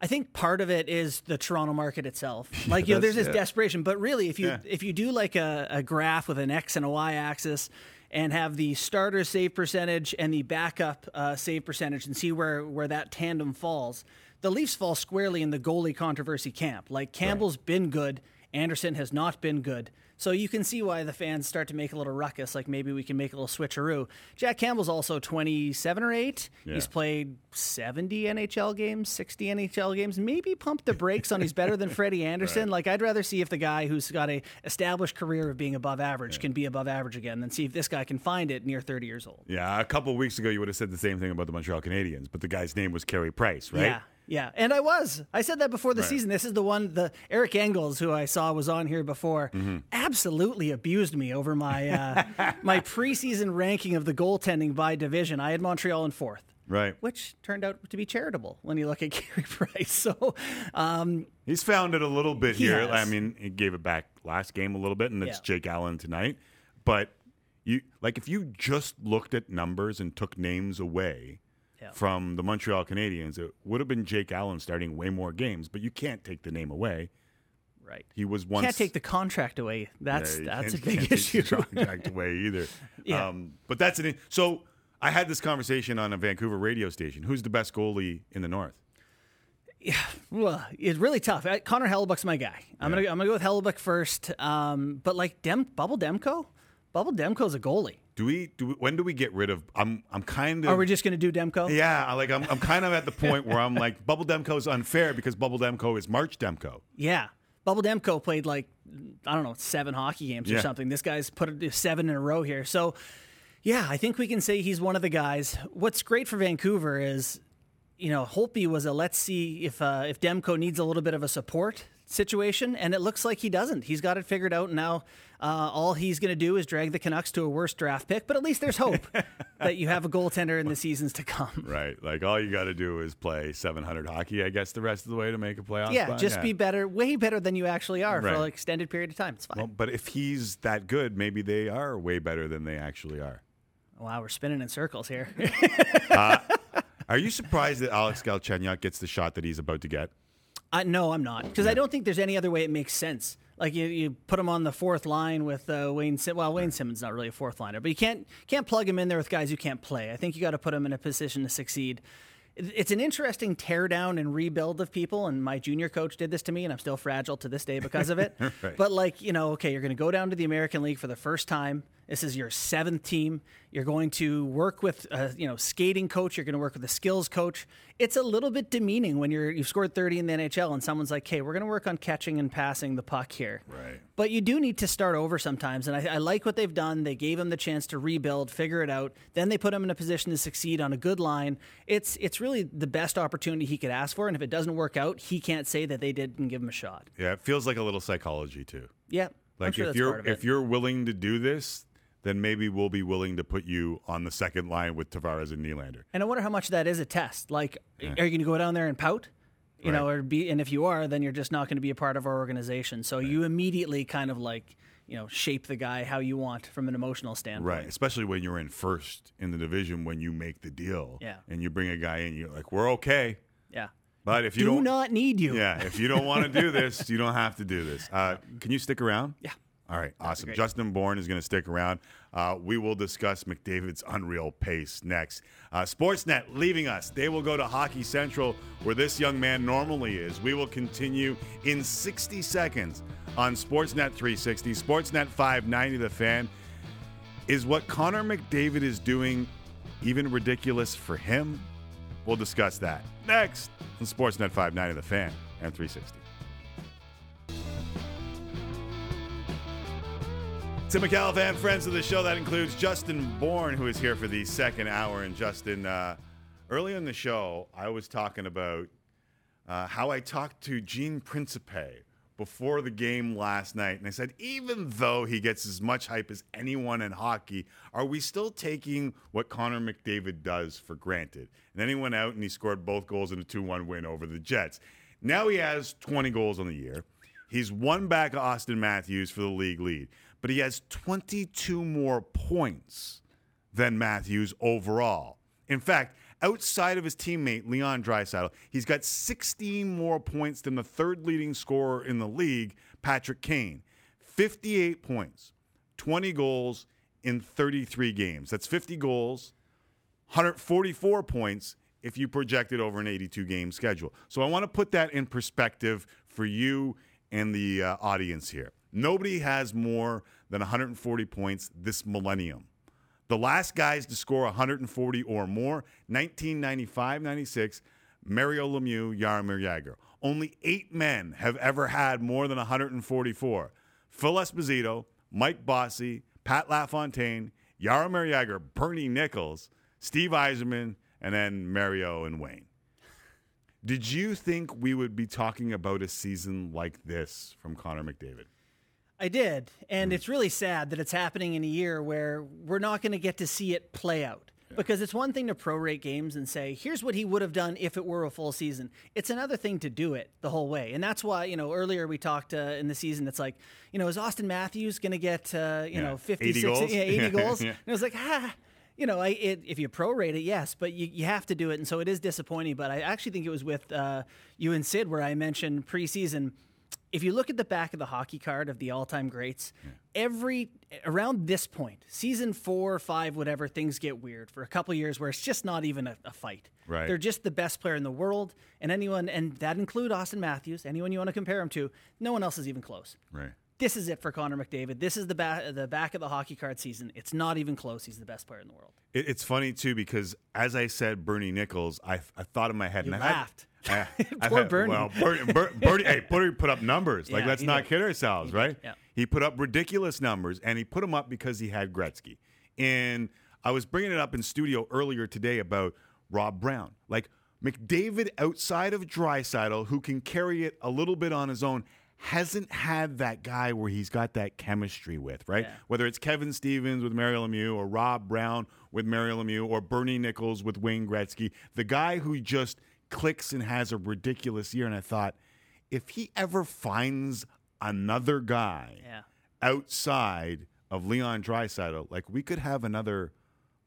I think part of it is the Toronto market itself. Like you know, there's this yeah. desperation, but really, if you Yeah. if you do like a, a graph with an x and a y axis, and have the starter save percentage and the backup uh, save percentage, and see where where that tandem falls, the Leafs fall squarely in the goalie controversy camp. Like Campbell's been good, Andersen has not been good. So you can see why the fans start to make a little ruckus, like maybe we can make a little switcheroo. Jack Campbell's also 27 or 8. Yeah. He's played 70 NHL games, 60 NHL games. Maybe pump the brakes on he's better than Freddie Andersen. Like I'd rather see if the guy who's got a established career of being above average can be above average again than see if this guy can find it near 30 years old. Yeah, a couple of weeks ago you would have said the same thing about the Montreal Canadiens, but the guy's name was Carey Price, right? Yeah. Yeah, and I was. I said that before the Right. season. This is the one. The Eric Engels, who I saw was on here before, Mm-hmm. absolutely abused me over my uh, my preseason ranking of the goaltending by division. I had Montreal in fourth, Right. which turned out to be charitable when you look at Carey Price. So, um, He's found it a little bit He here. has. I mean, he gave it back last game a little bit, and it's Yeah. Jake Allen tonight. But you like if you just looked at numbers and took names away Yeah. from the Montreal Canadiens, it would have been Jake Allen starting way more games. But you can't take the name away. Right. He was once can't take the contract away. That's Yeah, that's a big can't take issue. the contract away either. Yeah. Um, but that's an so. I had this conversation on a Vancouver radio station. Who's the best goalie in the North? Yeah, well, it's really tough. Uh, Connor Hellebuyck's my guy. I'm gonna I'm gonna go with Hellebuyck first. Um, but like Dem Bubble Demko, Bubble Demko's a goalie. Do we? Do we, when do we get rid of? I'm. I'm kind of. Are we just gonna do Demko? Yeah, I like I'm. I'm kind of at the point where I'm like, Bubble Demko is unfair because Bubble Demko is March Demko. Yeah. Bubble Demko played like I don't know seven hockey games or something. This guy's put seven in a row here. So yeah, I think we can say he's one of the guys. What's great for Vancouver is, you know, Holtby was a let's see if uh, if Demko needs a little bit of a support situation, and it looks like he doesn't. He's got it figured out now. Uh, all he's going to do is drag the Canucks to a worse draft pick, but at least there's hope that you have a goaltender in the seasons to come. Right. Like all you got to do is play 700 hockey, I guess, the rest of the way to make a playoff. yeah, spot. just be better, way better than you actually are for an extended period of time. It's fine. Well, but if he's that good, maybe they are way better than they actually are. Wow, we're spinning in circles here. Uh, are you surprised that Alex Galchenyuk gets the shot that he's about to get? Uh, no, I'm not, because I don't think there's any other way it makes sense. Like you, you put him on the fourth line with uh, Wayne. Sim- well, Wayne Simmonds not really a fourth liner, but you can't can't plug him in there with guys who can't play. I think you got to put him in a position to succeed. It's an interesting teardown and rebuild of people, and my junior coach did this to me, and I'm still fragile to this day because of it. Right. But like you know, okay, you're going to go down to the American League for the first time. This is your seventh team. You're going to work with a you know skating coach. You're going to work with a skills coach. It's a little bit demeaning when you're you've scored 30 in the NHL and someone's like, "Hey, we're going to work on catching and passing the puck here." Right. But you do need to start over sometimes, and I, I like what they've done. They gave him the chance to rebuild, figure it out. Then they put him in a position to succeed on a good line. It's it's really the best opportunity he could ask for, and if it doesn't work out, he can't say that they didn't give him a shot. Yeah, it feels like a little psychology too. Yeah, Like sure if you're part of it. if you're willing to do this, then maybe we'll be willing to put you on the second line with Tavares and Nylander. And I wonder how much that is a test. Like, are you going to go down there and pout? You know, or be, and if you are, then you're just not going to be a part of our organization. So you immediately kind of like, you know, shape the guy how you want from an emotional standpoint. Right, especially when you're in first in the division when you make the deal. Yeah. And you bring a guy in, you're like, we're okay. Yeah. But if you Do don't not need you. Yeah, if you don't want to do this, you don't have to do this. Uh, can you stick around? Yeah. All right, awesome. great. Justin Bourne is going to stick around. Uh, we will discuss McDavid's unreal pace next. Uh, Sportsnet leaving us. They will go to Hockey Central, where this young man normally is. We will continue in 60 seconds on Sportsnet 360, Sportsnet 590, The Fan. Is what Connor McDavid is doing even ridiculous for him? We'll discuss that next on Sportsnet 590, The Fan and 360. Tim Micallef, friends of the show. That includes Justin Bourne, who is here for the second hour. And Justin, uh, in the show, I was talking about uh, how I talked to Gene Principe before the game last night. And I said, even though he gets as much hype as anyone in hockey, are we still taking what Connor McDavid does for granted? And then he went out and he scored both goals in a 2 1 win over the Jets. Now he has 20 goals on the year. He's one back of Auston Matthews for the league lead, but he has 22 more points than Matthews overall. In fact, outside of his teammate Leon Draisaitl, he's got 16 more points than the third leading scorer in the league, Patrick Kane. 58 points, 20 goals in 33 games. That's 50 goals, 144 points if you project it over an 82 game schedule. So I want to put that in perspective for you and the uh, audience here. Nobody has more than 140 points this millennium. The last guys to score 140 or more, 1995 96, Mario Lemieux, Jaromir Jagr. Only eight men have ever had more than 144. Phil Esposito, Mike Bossy, Pat LaFontaine, Jaromir Jagr, Bernie Nicholls, Steve Yzerman, and then Mario and Wayne. Did you think we would be talking about a season like this from Connor McDavid? I did. And it's really sad that it's happening in a year where we're not going to get to see it play out. Because it's one thing to prorate games and say, here's what he would have done if it were a full season. It's another thing to do it the whole way. And that's why, you know, earlier we talked uh, in the season, it's like, you know, is Auston Matthews going to get, uh, you Yeah. know, 80 goals? yeah, 80 Yeah. goals? Yeah. And it was like, ah, you know, I, it, if you prorate it, yes, but you, you have to do it. And so it is disappointing. But I actually think it was with uh, you and Sid where I mentioned preseason. If you look at the back of the hockey card of the all time greats, every around this point, season four, or five, whatever, things get weird for a couple years where it's just not even a, a fight. Right. They're just the best player in the world. And anyone, and that include Auston Matthews, anyone you want to compare him to, no one else is even close. Right. This is it for Connor McDavid. This is the back, the back of the hockey card season. It's not even close. He's the best player in the world. It, it's funny too because as I said, Bernie Nicholls, I, I thought in my head, You and I had- laughed. I, I Poor had- Bernie. Well, Bernie, Ber, Bernie, hey, Bernie put up numbers. Like, Yeah, let's not did. kid ourselves, right? yeah. He put up ridiculous numbers, and he put them up because he had Gretzky. And I was bringing it up in studio earlier today about Rob Brown. Like McDavid, outside of Draisaitl, who can carry it a little bit on his own, hasn't had that guy where he's got that chemistry with, right? Whether it's Kevin Stevens with Mario Lemieux or Rob Brown with Mario Lemieux or Bernie Nicholls with Wayne Gretzky, the guy who just clicks and has a ridiculous year. And I thought, if he ever finds another guy Yeah. outside of Leon Draisaitl, like we could have another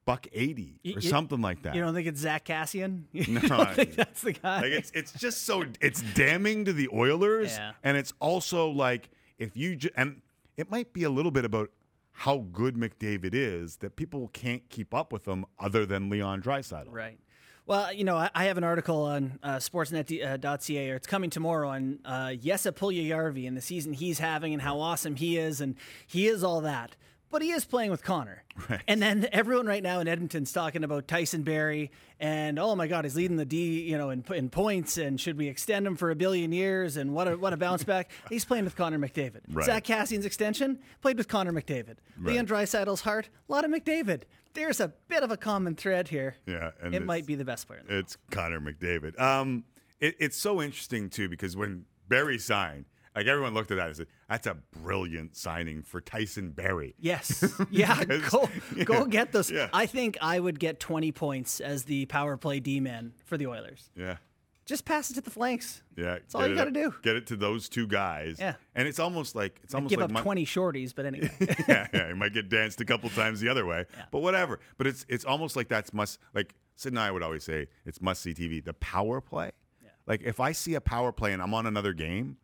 buck 80 or you- something like that. You don't think it's Zack Kassian? You No, I- think that's the guy? Like it's it's just so it's damning to the Oilers, Yeah. and it's also like if you ju- and it might be a little bit about how good McDavid is that people can't keep up with him other than Leon Draisaitl. Right. Well, you know, I, I have an article on uh, Sportsnet.ca, or it's coming tomorrow on uh, Jesse Puljujärvi and the season he's having and how awesome he is, and he is all that. but he is playing with Connor. And then everyone right now in Edmonton's talking about Tyson Barrie and oh my God, he's leading the D, you know, in, in points and should we extend him for a billion years and what a what a bounce back. he's playing with Connor McDavid. Right. Zack Kassian's extension played with Connor McDavid. Right. Leon Draisaitl's heart, a lot of McDavid. There's a bit of a common thread here. Yeah, and it might be the best player. in the It's Connor McDavid. Um, it, it's so interesting too because when Barrie signed, like everyone looked at that and said, "That's a brilliant signing for Tyson Barrie." Yes. Yeah. go go Yeah. get those. Yeah. I think I would get 20 points as the power play D man for the Oilers. Yeah, Just pass it to the flanks. yeah. That's all you gotta do. Get it to those two guys. Yeah. and it's almost like it's almost give like up my- 20 shorties, but anyway. yeah, yeah, he might get danced a couple times the other way, but whatever. But it's it's almost like that's must like Sid and I would always say it's must see TV. The power play, Yeah. like if I see a power play and I'm on another game,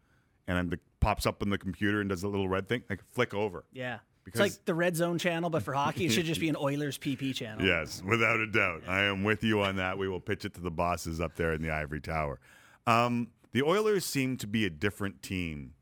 and I'm, it pops up on the computer and does a little red thing, like flick over. yeah. Because- it's like the red zone channel, but for hockey, it should just be an Oilers PP channel. Yes, without a doubt. I am with you on that. We will pitch it to the bosses up there in the ivory tower. Um, the Oilers seem to be a different team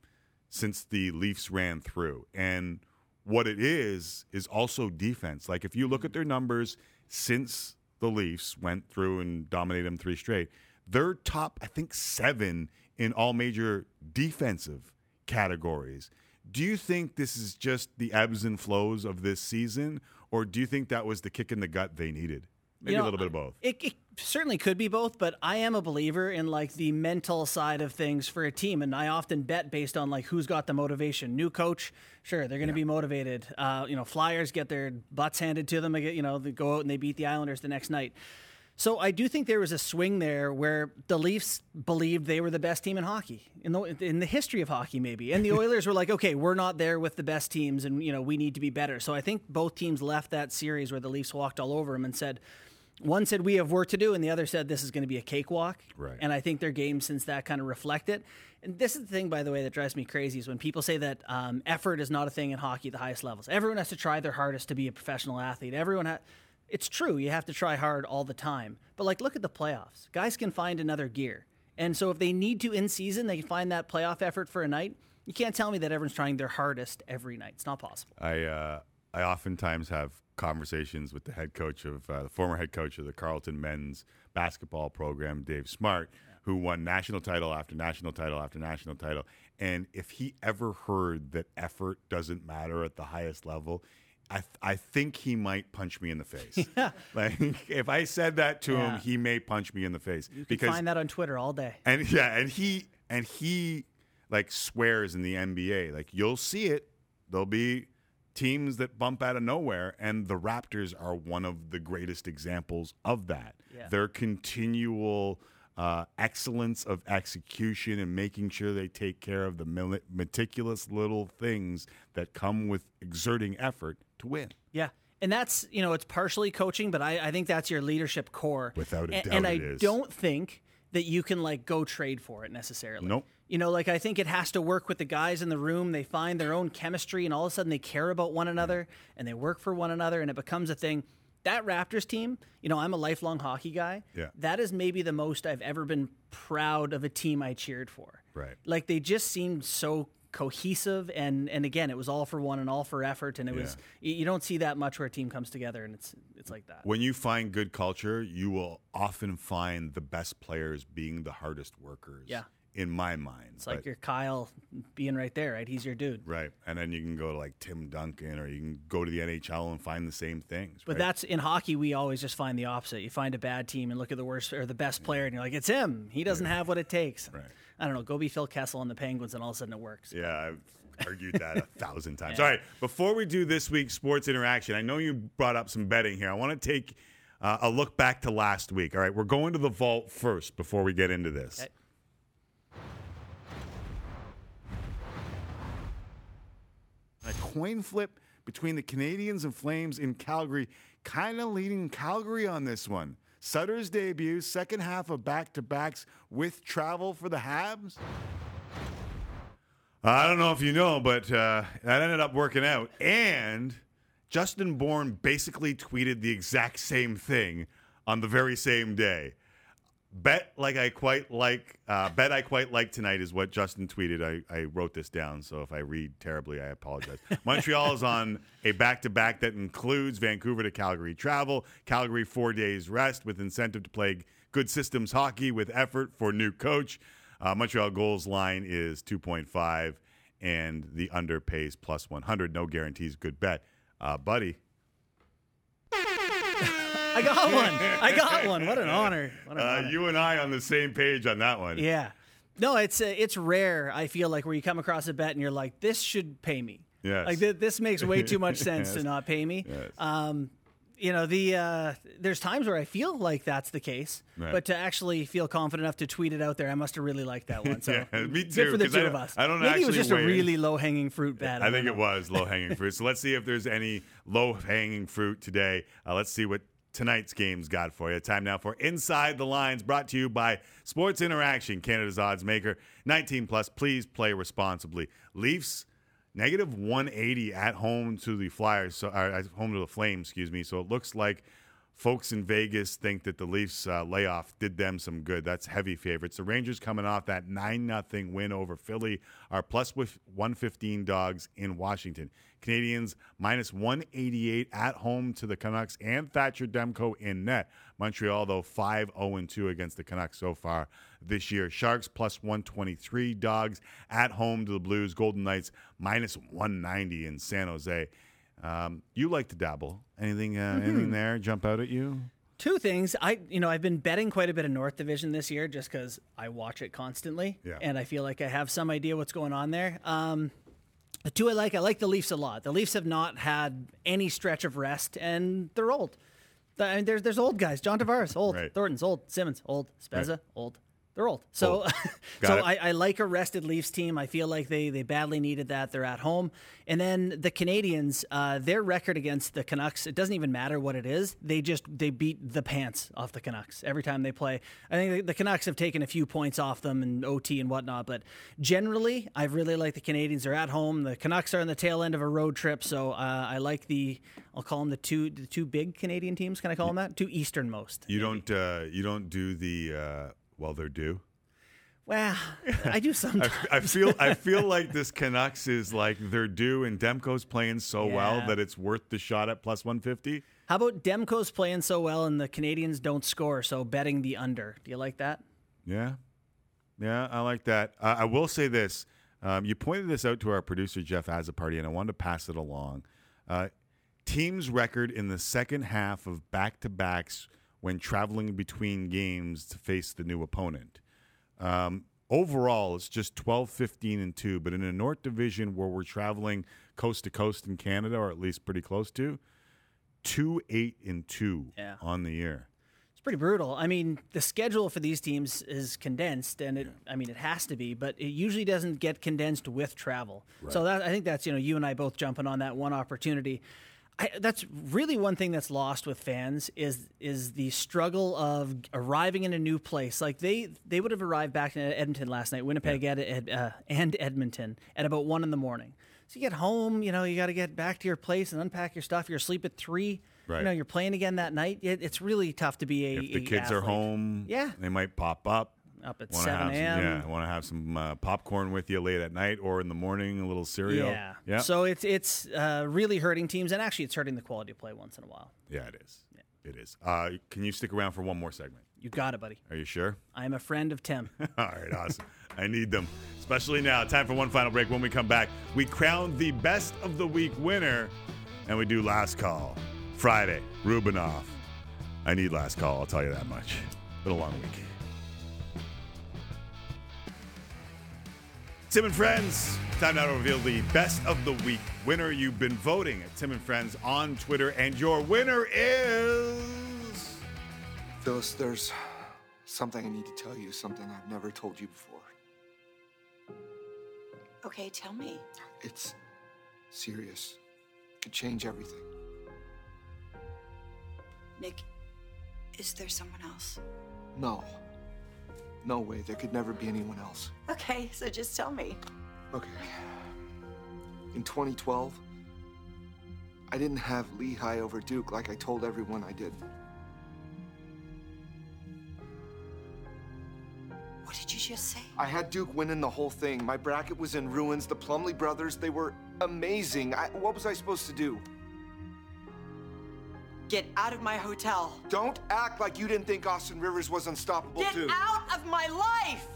since the Leafs ran through. And what it is, is also defense. Like if you look at their numbers since the Leafs went through and dominated them three straight, they're top, I think, seven in all major defensive categories. Do you think this is just the ebbs and flows of this season, or do you think that was the kick in the gut they needed? Maybe You know, a little bit of both. It, it certainly could be both, but I am a believer in like the mental side of things for a team, and I often bet based on like who's got the motivation. New coach, sure, they're going to be motivated. Uh, you know, Flyers get their butts handed to them. You know, they go out and they beat the Islanders the next night. So I do think there was a swing there where the Leafs believed they were the best team in hockey in the in the history of hockey, maybe, and the Oilers were like, okay, we're not there with the best teams, and you know we need to be better. So I think both teams left that series where the Leafs walked all over them and said, one said we have work to do, and the other said this is going to be a cakewalk. Right. And I think their games since that kind of reflect it. And this is the thing, by the way, that drives me crazy is when people say that um, effort is not a thing in hockey at the highest levels. Everyone has to try their hardest to be a professional athlete. Everyone has. It's true. You have to try hard all the time. But like, look at the playoffs. Guys can find another gear. And so if they need to in season, they can find that playoff effort for a night. You can't tell me that everyone's trying their hardest every night. It's not possible. I uh, I oftentimes have conversations with the head coach of uh, the former head coach of the Carleton men's basketball program, Dave Smart, who won national title after national title after national title. And if he ever heard that effort doesn't matter at the highest level, I, th- I think he might punch me in the face. Like if I said that to Yeah. him, he may punch me in the face You can find that on Twitter all day. and yeah, and he and he like swears in the NBA. Like you'll see it. There'll be teams that bump out of nowhere, and the Raptors are one of the greatest examples of that. Yeah. Their continual uh, excellence of execution and making sure they take care of the meticulous little things that come with exerting effort to win. Yeah. And that's, you know, it's partially coaching, but I, I think that's your leadership core. Without a and, doubt And I is. don't think that you can like go trade for it necessarily. Nope. You know, like I think it has to work with the guys in the room. They find their own chemistry and all of a sudden they care about one another and they work for one another and it becomes a thing. That Raptors team, you know, I'm a lifelong hockey guy. Yeah. That is maybe the most I've ever been proud of a team I cheered for. Right. Like they just seemed so cohesive and and again it was all for one and all for effort and it was you you don't see that much where a team comes together and it's it's like that. When you find good culture, you will often find the best players being the hardest workers. Yeah. In my mind. It's like your Kyle being right there, right? He's your dude. Right. And then you can go to like Tim Duncan or you can go to the NHL and find the same things. But right? that's in hockey. We always just find the opposite. You find a bad team and look at the worst or the best player, and you're like, it's him. He doesn't have what it takes. Right. I don't know. Go be Phil Kessel on the Penguins, and all of a sudden it works. Yeah, I've argued that a thousand times. Yeah. All right, before we do this week's sports interaction, I know you brought up some betting here. I want to take uh, a look back to last week. All right, we're going to the vault first before we get into this. Okay. A coin flip between the Canadiens and Flames in Calgary, kind of leading Calgary on this one. Sutter's debut, second half of back to backs with travel for the Habs. I don't know if you know, but uh, that ended up working out. And Justin Bourne basically tweeted the exact same thing on the very same day. Bet like I quite like. Uh, bet I quite like tonight is what Justin tweeted. I, I wrote this down, so if I read terribly, I apologize. Montreal is on a back to back that includes Vancouver to Calgary travel, Calgary four days rest with incentive to play good systems hockey with effort for new coach. Uh, Montreal goals line is 2.5, and the under pays plus 100. No guarantees. Good bet, uh, buddy. I got one. I got one. What an honor. What an Uh, honor. you and I on the same page on that one. Yeah. No, it's uh, it's rare. I feel like where you come across a bet and you're like, this should pay me. Yes. Like th- this makes way too much sense to not pay me. Yes. Um, you know the uh, there's times where I feel like that's the case, Right. but to actually feel confident enough to tweet it out there, I must have really liked that one. So Yeah, me good too, for the I two of us. I don't Maybe it was just a really low hanging fruit bet. I think don't it was low hanging fruit. So let's see if there's any low hanging fruit today. Uh, let's see what tonight's game's got for you. Time now for Inside the Lines, brought to you by Sports Interaction, Canada's odds maker. 19 plus. Please play responsibly. Leafs negative 180 at home to the Flyers, so uh, at home to the Flames, excuse me. So it looks like folks in Vegas think that the Leafs uh, layoff did them some good. That's heavy favorites. The Rangers coming off that 9 nothing win over Philly are plus with 115 dogs in Washington. Canadiens minus 188 at home to the Canucks and Thatcher Demko in net. Montreal, though, 5 0 2 against the Canucks so far this year. Sharks plus 123 dogs at home to the Blues. Golden Knights minus 190 in San Jose. Um, you like to dabble. Anything, uh, anything Mhm. there jump out at you? Two things. I, you know, I've been betting quite a bit of North Division this year just because I watch it constantly, Yeah. and I feel like I have some idea what's going on there. Um, the two I like, I like the Leafs a lot. The Leafs have not had any stretch of rest, and they're old. I mean, there's there's old guys. John Tavares, old. Thornton's old. Simmonds, old. Spezza, Right. old. They're old. So, Old. So. I, I like a rested Leafs team. I feel like they they badly needed that. They're at home, and then the Canadiens, uh, their record against the Canucks, it doesn't even matter what it is. They just they beat the pants off the Canucks every time they play. I think the, Canucks have taken a few points off them in OT and whatnot, but generally, I really like the Canadiens. They're at home. The Canucks are on the tail end of a road trip, so uh, I like the I'll call them the two the two big Canadian teams. Can I call them that? Two easternmost. You don't, uh, you don't do the well, they're due. Well, I do sometimes. I, I feel I feel like this Canucks is like they're due, and Demko's playing so well that it's worth the shot at plus one fifty. How about Demko's playing so well and the Canadiens don't score, so betting the under? Do you like that? Yeah, yeah, I like that. Uh, I will say this: um, you pointed this out to our producer Jeff Azaparty, and I wanted to pass it along. Uh, teams' record in the second half of back-to-backs when traveling between games to face the new opponent. Um, overall, it's just 12, 15, and 2. But in a North Division where we're traveling coast to coast in Canada, or at least pretty close to, 2, 8, and 2 Yeah. on the year. It's pretty brutal. I mean, the schedule for these teams is condensed, and it, I mean, it has to be, but it usually doesn't get condensed with travel. So that, I think that's, you know, you and I both jumping on that one opportunity. I, that's really one thing that's lost with fans is is the struggle of arriving in a new place. Like they they would have arrived back in Edmonton last night, Winnipeg Ed, Ed, uh, and Edmonton at about one in the morning. So you get home, you know, you got to get back to your place and unpack your stuff. You're asleep at three. Right. You know, you're playing again that night. It, it's really tough to be a. If the a kids are home, Yeah. they might pop up. Up at Wanna 7 a.m.. Yeah, I want to have some uh, popcorn with you late at night or in the morning, a little cereal. Yeah. yeah, So it's it's uh, really hurting teams, and actually, it's hurting the quality of play once in a while. yeah, it is. It is. Uh, can you stick around for one more segment? You got it, buddy. Are you sure? I am a friend of Tim. All right, awesome. I need them, especially now. Time for one final break. When we come back, we crown the best of the week winner, and we do last call Friday. Rubinoff. I need last call. I'll tell you that much. Been a long week. Tim and Friends, time now to reveal the best of the week winner. You've been voting at Tim and Friends on Twitter, and your winner is. Phyllis, there's something I need to tell you, something I've never told you before. Okay, tell me. It's serious. It could change everything. Nick, is there someone else? No. No way. There could never be anyone else. Okay, so just tell me. Okay. In 2012, I didn't have Lehigh over Duke like I told everyone I did. What did you just say? I had Duke winning the whole thing. My bracket was in ruins. The Plumlee brothers, they were amazing. I, what was I supposed to do? Get out of my hotel. Don't act like you didn't think Austin Rivers was unstoppable, Get too. out of my life!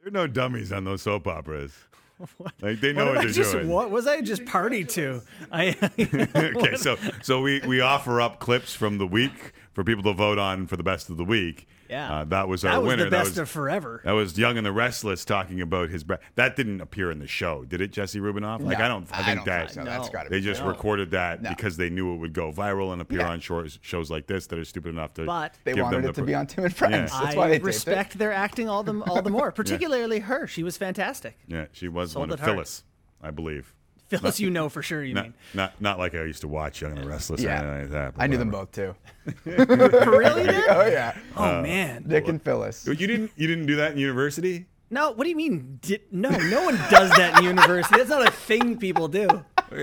There are no dummies on those soap operas. Like they know What what, I they're just, doing. What was I just party to? I okay, so so we we offer up clips from the week for people to vote on for the best of the week. Yeah. uh, that was our That our was the winner. best that was, of forever. That was Young and the Restless talking about his. Bra- that didn't appear in the show, did it, Jesse Rubinoff? Like I don't. I I think don't that think so. That's gotta be. they be just true. recorded that No. because they knew it would go viral and appear Yeah. on shows shows like this that are stupid enough to. But- They wanted it the to be on Tim and Friends. Yeah. That's why they I taped it. respect their acting all the all the more, particularly her. She was fantastic. Yeah, she was Sold one of it. Phyllis, I believe. Phyllis, Not- you know for sure. You not, mean not not like I used to watch Young and the Restless. or Yeah. anything like that, but I knew them both too. really? real, did? Oh yeah. Oh, uh, man. Nick and Phyllis. You didn't you didn't do that in university? No, what do you mean? Did, no, no one does that in university. That's not a thing people do.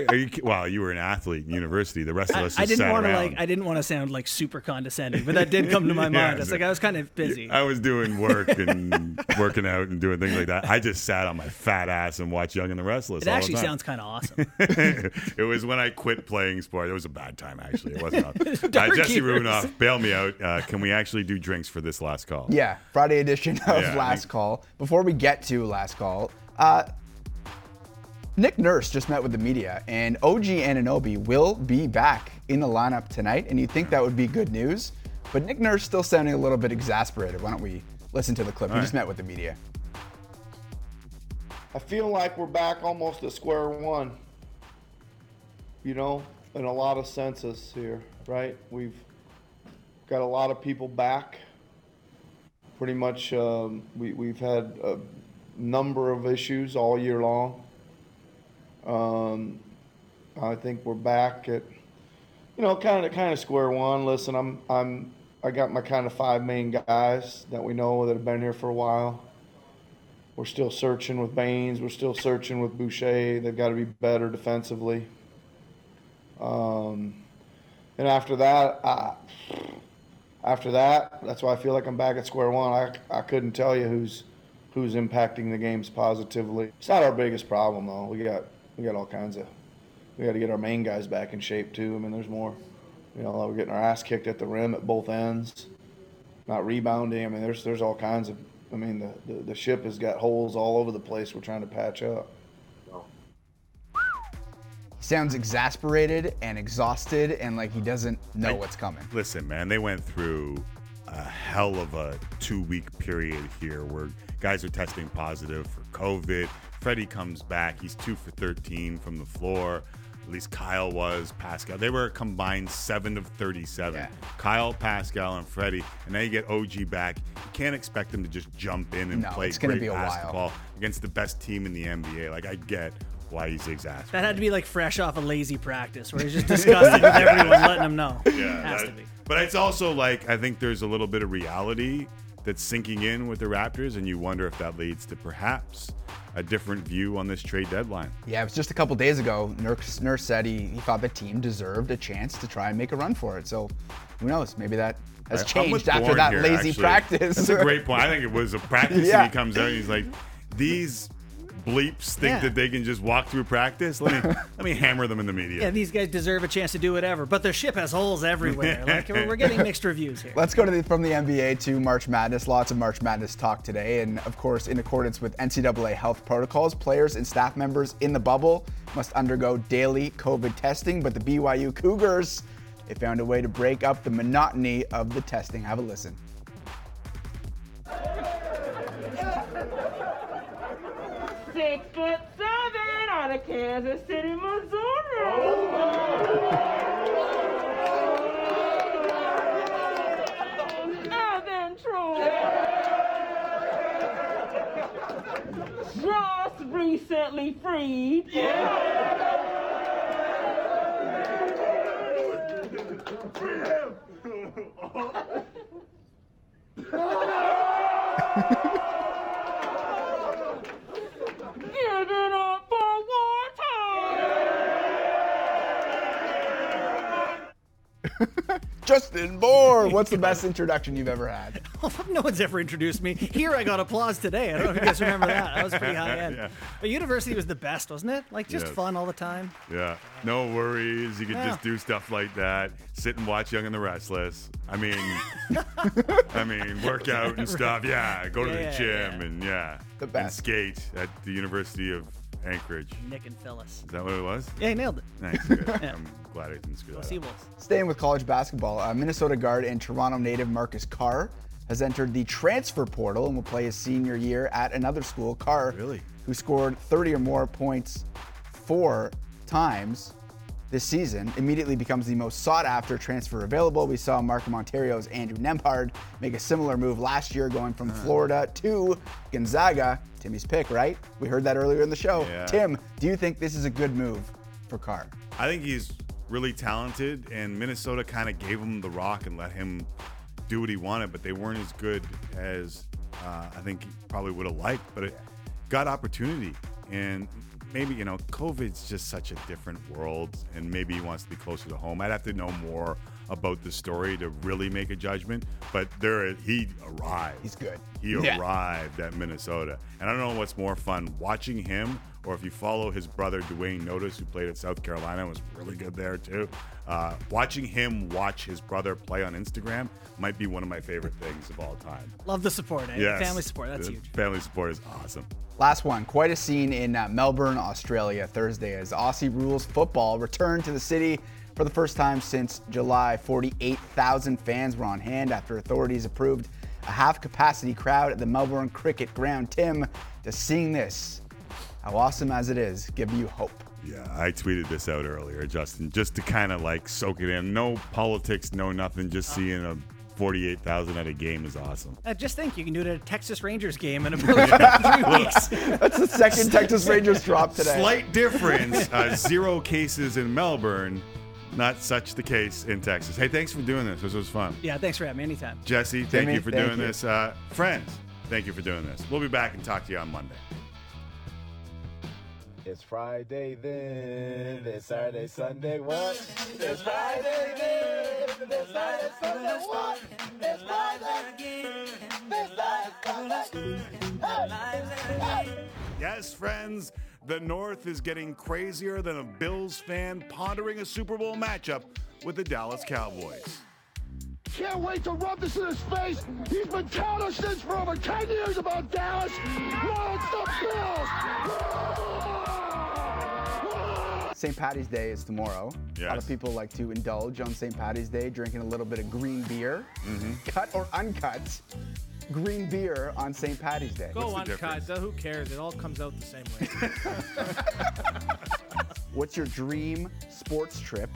Are you, well, you were an athlete in university. The rest of us I just didn't want to like. I didn't want to sound like super condescending, but that did come to my Yeah, mind. It's so- like I was kind of busy. I was doing work and working out and doing things like that. I just sat on my fat ass and watched Young and the Restless. It all the actually time. sounds kind of awesome. it was when I quit playing sport. It was a bad time, actually. It wasn't. uh, Dark Jesse years. Rudolph, bail me out. Uh, can we actually do drinks for this last call? Yeah, Friday edition of Yeah, I Last Call. Before we get to Last Call, uh, Nick Nurse just met with the media, and OG Anunoby will be back in the lineup tonight. And you'd think that would be good news, but Nick Nurse still sounding a little bit exasperated. Why don't we listen to the clip? All he right. just met with the media. I feel like we're back almost at square one. You know, in a lot of senses here, right? We've got a lot of people back. Pretty much, um, we, we've had a number of issues all year long. Um, I think we're back at, you know, kind of kind of square one. Listen, I'm I'm I got my kind of five main guys that we know that have been here for a while. We're still searching with Baynes. We're still searching with Boucher. They've got to be better defensively. Um, and after that, I, after that, that's why I feel like I'm back at square one. I, I couldn't tell you who's who's impacting the games positively. It's not our biggest problem though. We got we got all kinds of we got to get our main guys back in shape too. I mean, there's more. You know, we're getting our ass kicked at the rim at both ends, not rebounding. I mean, there's there's all kinds of. I mean, the, the, the ship has got holes all over the place. We're trying to patch up. He sounds exasperated and exhausted, and like he doesn't know what's coming. Listen, man, they went through a hell of a two week period here where guys are testing positive for COVID. Freddie comes back. He's two for 13 from the floor. At least Kyle was. Pascal. They were a combined 7 of 37. Kyle, Pascal, and Freddie. And now you get OG back. You can't expect them to just jump in and No, play it's gonna great be a while. basketball against the best team in the NBA. Like, I get why he's exasperated. That had to be like fresh off a lazy practice where he's just disgusted with everyone, letting them know. Yeah, it has that- to be. But it's also like I think there's a little bit of reality that's sinking in with the Raptors, and you wonder if that leads to perhaps a different view on this trade deadline. Yeah, it was just a couple days ago. Nurse, Nurse said he, he thought the team deserved a chance to try and make a run for it. So who knows? Maybe that has changed after that here, lazy actually. practice. That's a great point. I think it was a practice, Yeah. and he comes out and he's like, "These bleeps think Yeah. that they can just walk through practice. Let me let me hammer them in the media." Yeah, these guys deserve a chance to do whatever, but their ship has holes everywhere. Like we're we're getting mixed reviews here. Let's go to the, from the NBA to March Madness. Lots of March Madness talk today. And of course, in accordance with NCAA health protocols, players and staff members in the bubble must undergo daily COVID testing. But the BYU Cougars, they found a way to break up the monotony of the testing. Have a listen. Six foot seven out of Kansas City, Missouri. Evan Troy. Just recently freed. Give it up for Justin Bourne. What's the best introduction you've ever had? Oh, no one's ever introduced me. Here I got applause today. I don't know if you guys remember that. That was pretty high end. Yeah. But university was the best, wasn't it? Like just Yes. fun all the time. Yeah, no worries. You could Yeah. just do stuff like that. Sit and watch Young and the Restless. I mean, I mean, work out and stuff. Yeah, go to Yeah, the yeah, gym and yeah, The best. and best. skate at the University of Anchorage. Nick and Phyllis. Is that what it was? Yeah, he nailed it. Nice. Good. Yeah. I'm glad I didn't screw Go that Sea up. Wolves. Staying with college basketball, uh, Minnesota guard and Toronto native Marcus Carr has entered the transfer portal and will play his senior year at another school. Carr, Really? who scored 30 or more points four times this season, immediately becomes the most sought after transfer available. We saw Markham Ontario's Andrew Nembhard make a similar move last year, going from Florida to Gonzaga. Timmy's pick, right? We heard that earlier in the show. Yeah. Tim, do you think this is a good move for Carr? I think he's really talented, and Minnesota kind of gave him the rock and let him do what he wanted, but they weren't as good as uh, I think he probably would have liked. But it got opportunity, and maybe you know, COVID's just such a different world, and maybe he wants to be closer to home. I'd have to know more about the story to really make a judgment. But there, he arrived. He's good. He Yeah. arrived at Minnesota, and I don't know what's more fun watching him or if you follow his brother Duane Notice, who played at South Carolina, was really good there too. Uh, watching him watch his brother play on Instagram might be one of my favorite things of all time. Love the support, eh? Yes. Family support. That's The huge. Family support is awesome. Last one, quite a scene in uh, Melbourne, Australia, Thursday as Aussie Rules football returned to the city for the first time since July. 48,000 fans were on hand after authorities approved a half capacity crowd at the Melbourne Cricket Ground. Tim, to seeing this, how awesome as it is, give you hope? Yeah, I tweeted this out earlier, Justin, just to kind of like soak it in. No politics, no nothing. Just seeing a 48,000 at a game is awesome. Uh, just think, you can do it at a Texas Rangers game in about three weeks. That's the second Texas Rangers drop today. Slight difference. Uh, zero cases in Melbourne. Not such the case in Texas. Hey, thanks for doing this. This was fun. Yeah, thanks for having me anytime. Jesse, thank Jimmy, you for thank doing you. this. Uh, friends, thank you for doing this. We'll be back and talk to you on Monday. It's Friday then, it's Saturday, Sunday, what? It's Friday then, it's Saturday, Sunday, what? It's Friday again, it's Friday, Yes, friends, the North is getting crazier than a Bills fan pondering a Super Bowl matchup with the Dallas Cowboys. Can't wait to rub this in his face. He's been telling us this for over 10 years about Dallas. No, it's the Bills. St. Patty's Day is tomorrow. A lot of people like to indulge on St. Patty's Day, drinking a little bit of green beer, Mm-hmm. cut or uncut green beer on St. Patty's Day. Go uncut. Who cares? It all comes out the same way. What's your dream sports trip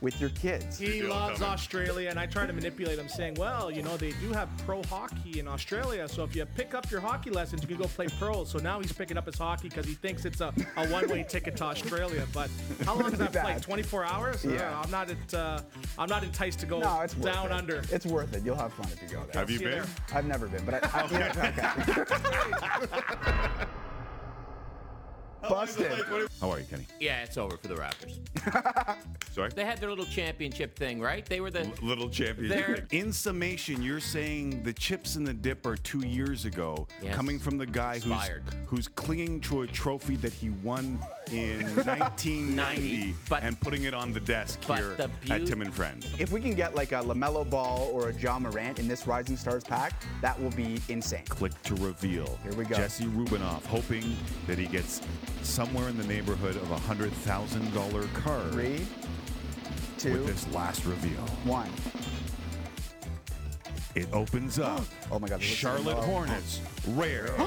with your kids? He loves Australia, and I try to manipulate him, saying, "Well, you know, they do have pro hockey in Australia, so if you pick up your hockey lessons, you can go play pro." So now he's picking up his hockey because he thinks it's a, a one-way ticket to Australia. But how long is that Bad. flight? 24 hours? Uh, Yeah. I'm not at, uh, I'm not enticed to go No, it's down it. under. It's worth it. You'll have fun if you go there. Have you See you been? there. I've never been, but I, I yeah, okay. Busted. How are you, Kenny? Yeah, it's over for the Raptors. Sorry? They had their little championship thing, right? They were the Little champion. They're- In summation, you're saying the chips and the dip are two years ago, Yes. coming from the guy who's, Expired. who's clinging to a trophy that he won in 1990 but- and putting it on the desk but here the at beaut- Tim and Friends. If we can get like a LaMelo Ball or a Ja Morant in this Rising Stars pack, that will be insane. Click to reveal. Here we go. Jesse Rubinoff hoping that he gets somewhere in the neighborhood of a hundred thousand dollar card Three, two, with this last reveal. one. It opens up. Oh my God! this looks like Charlotte LaMelo. Hornets, rare.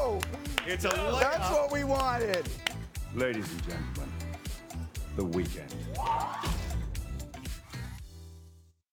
Oh! It's a That's what we wanted. Ladies and gentlemen, the weekend.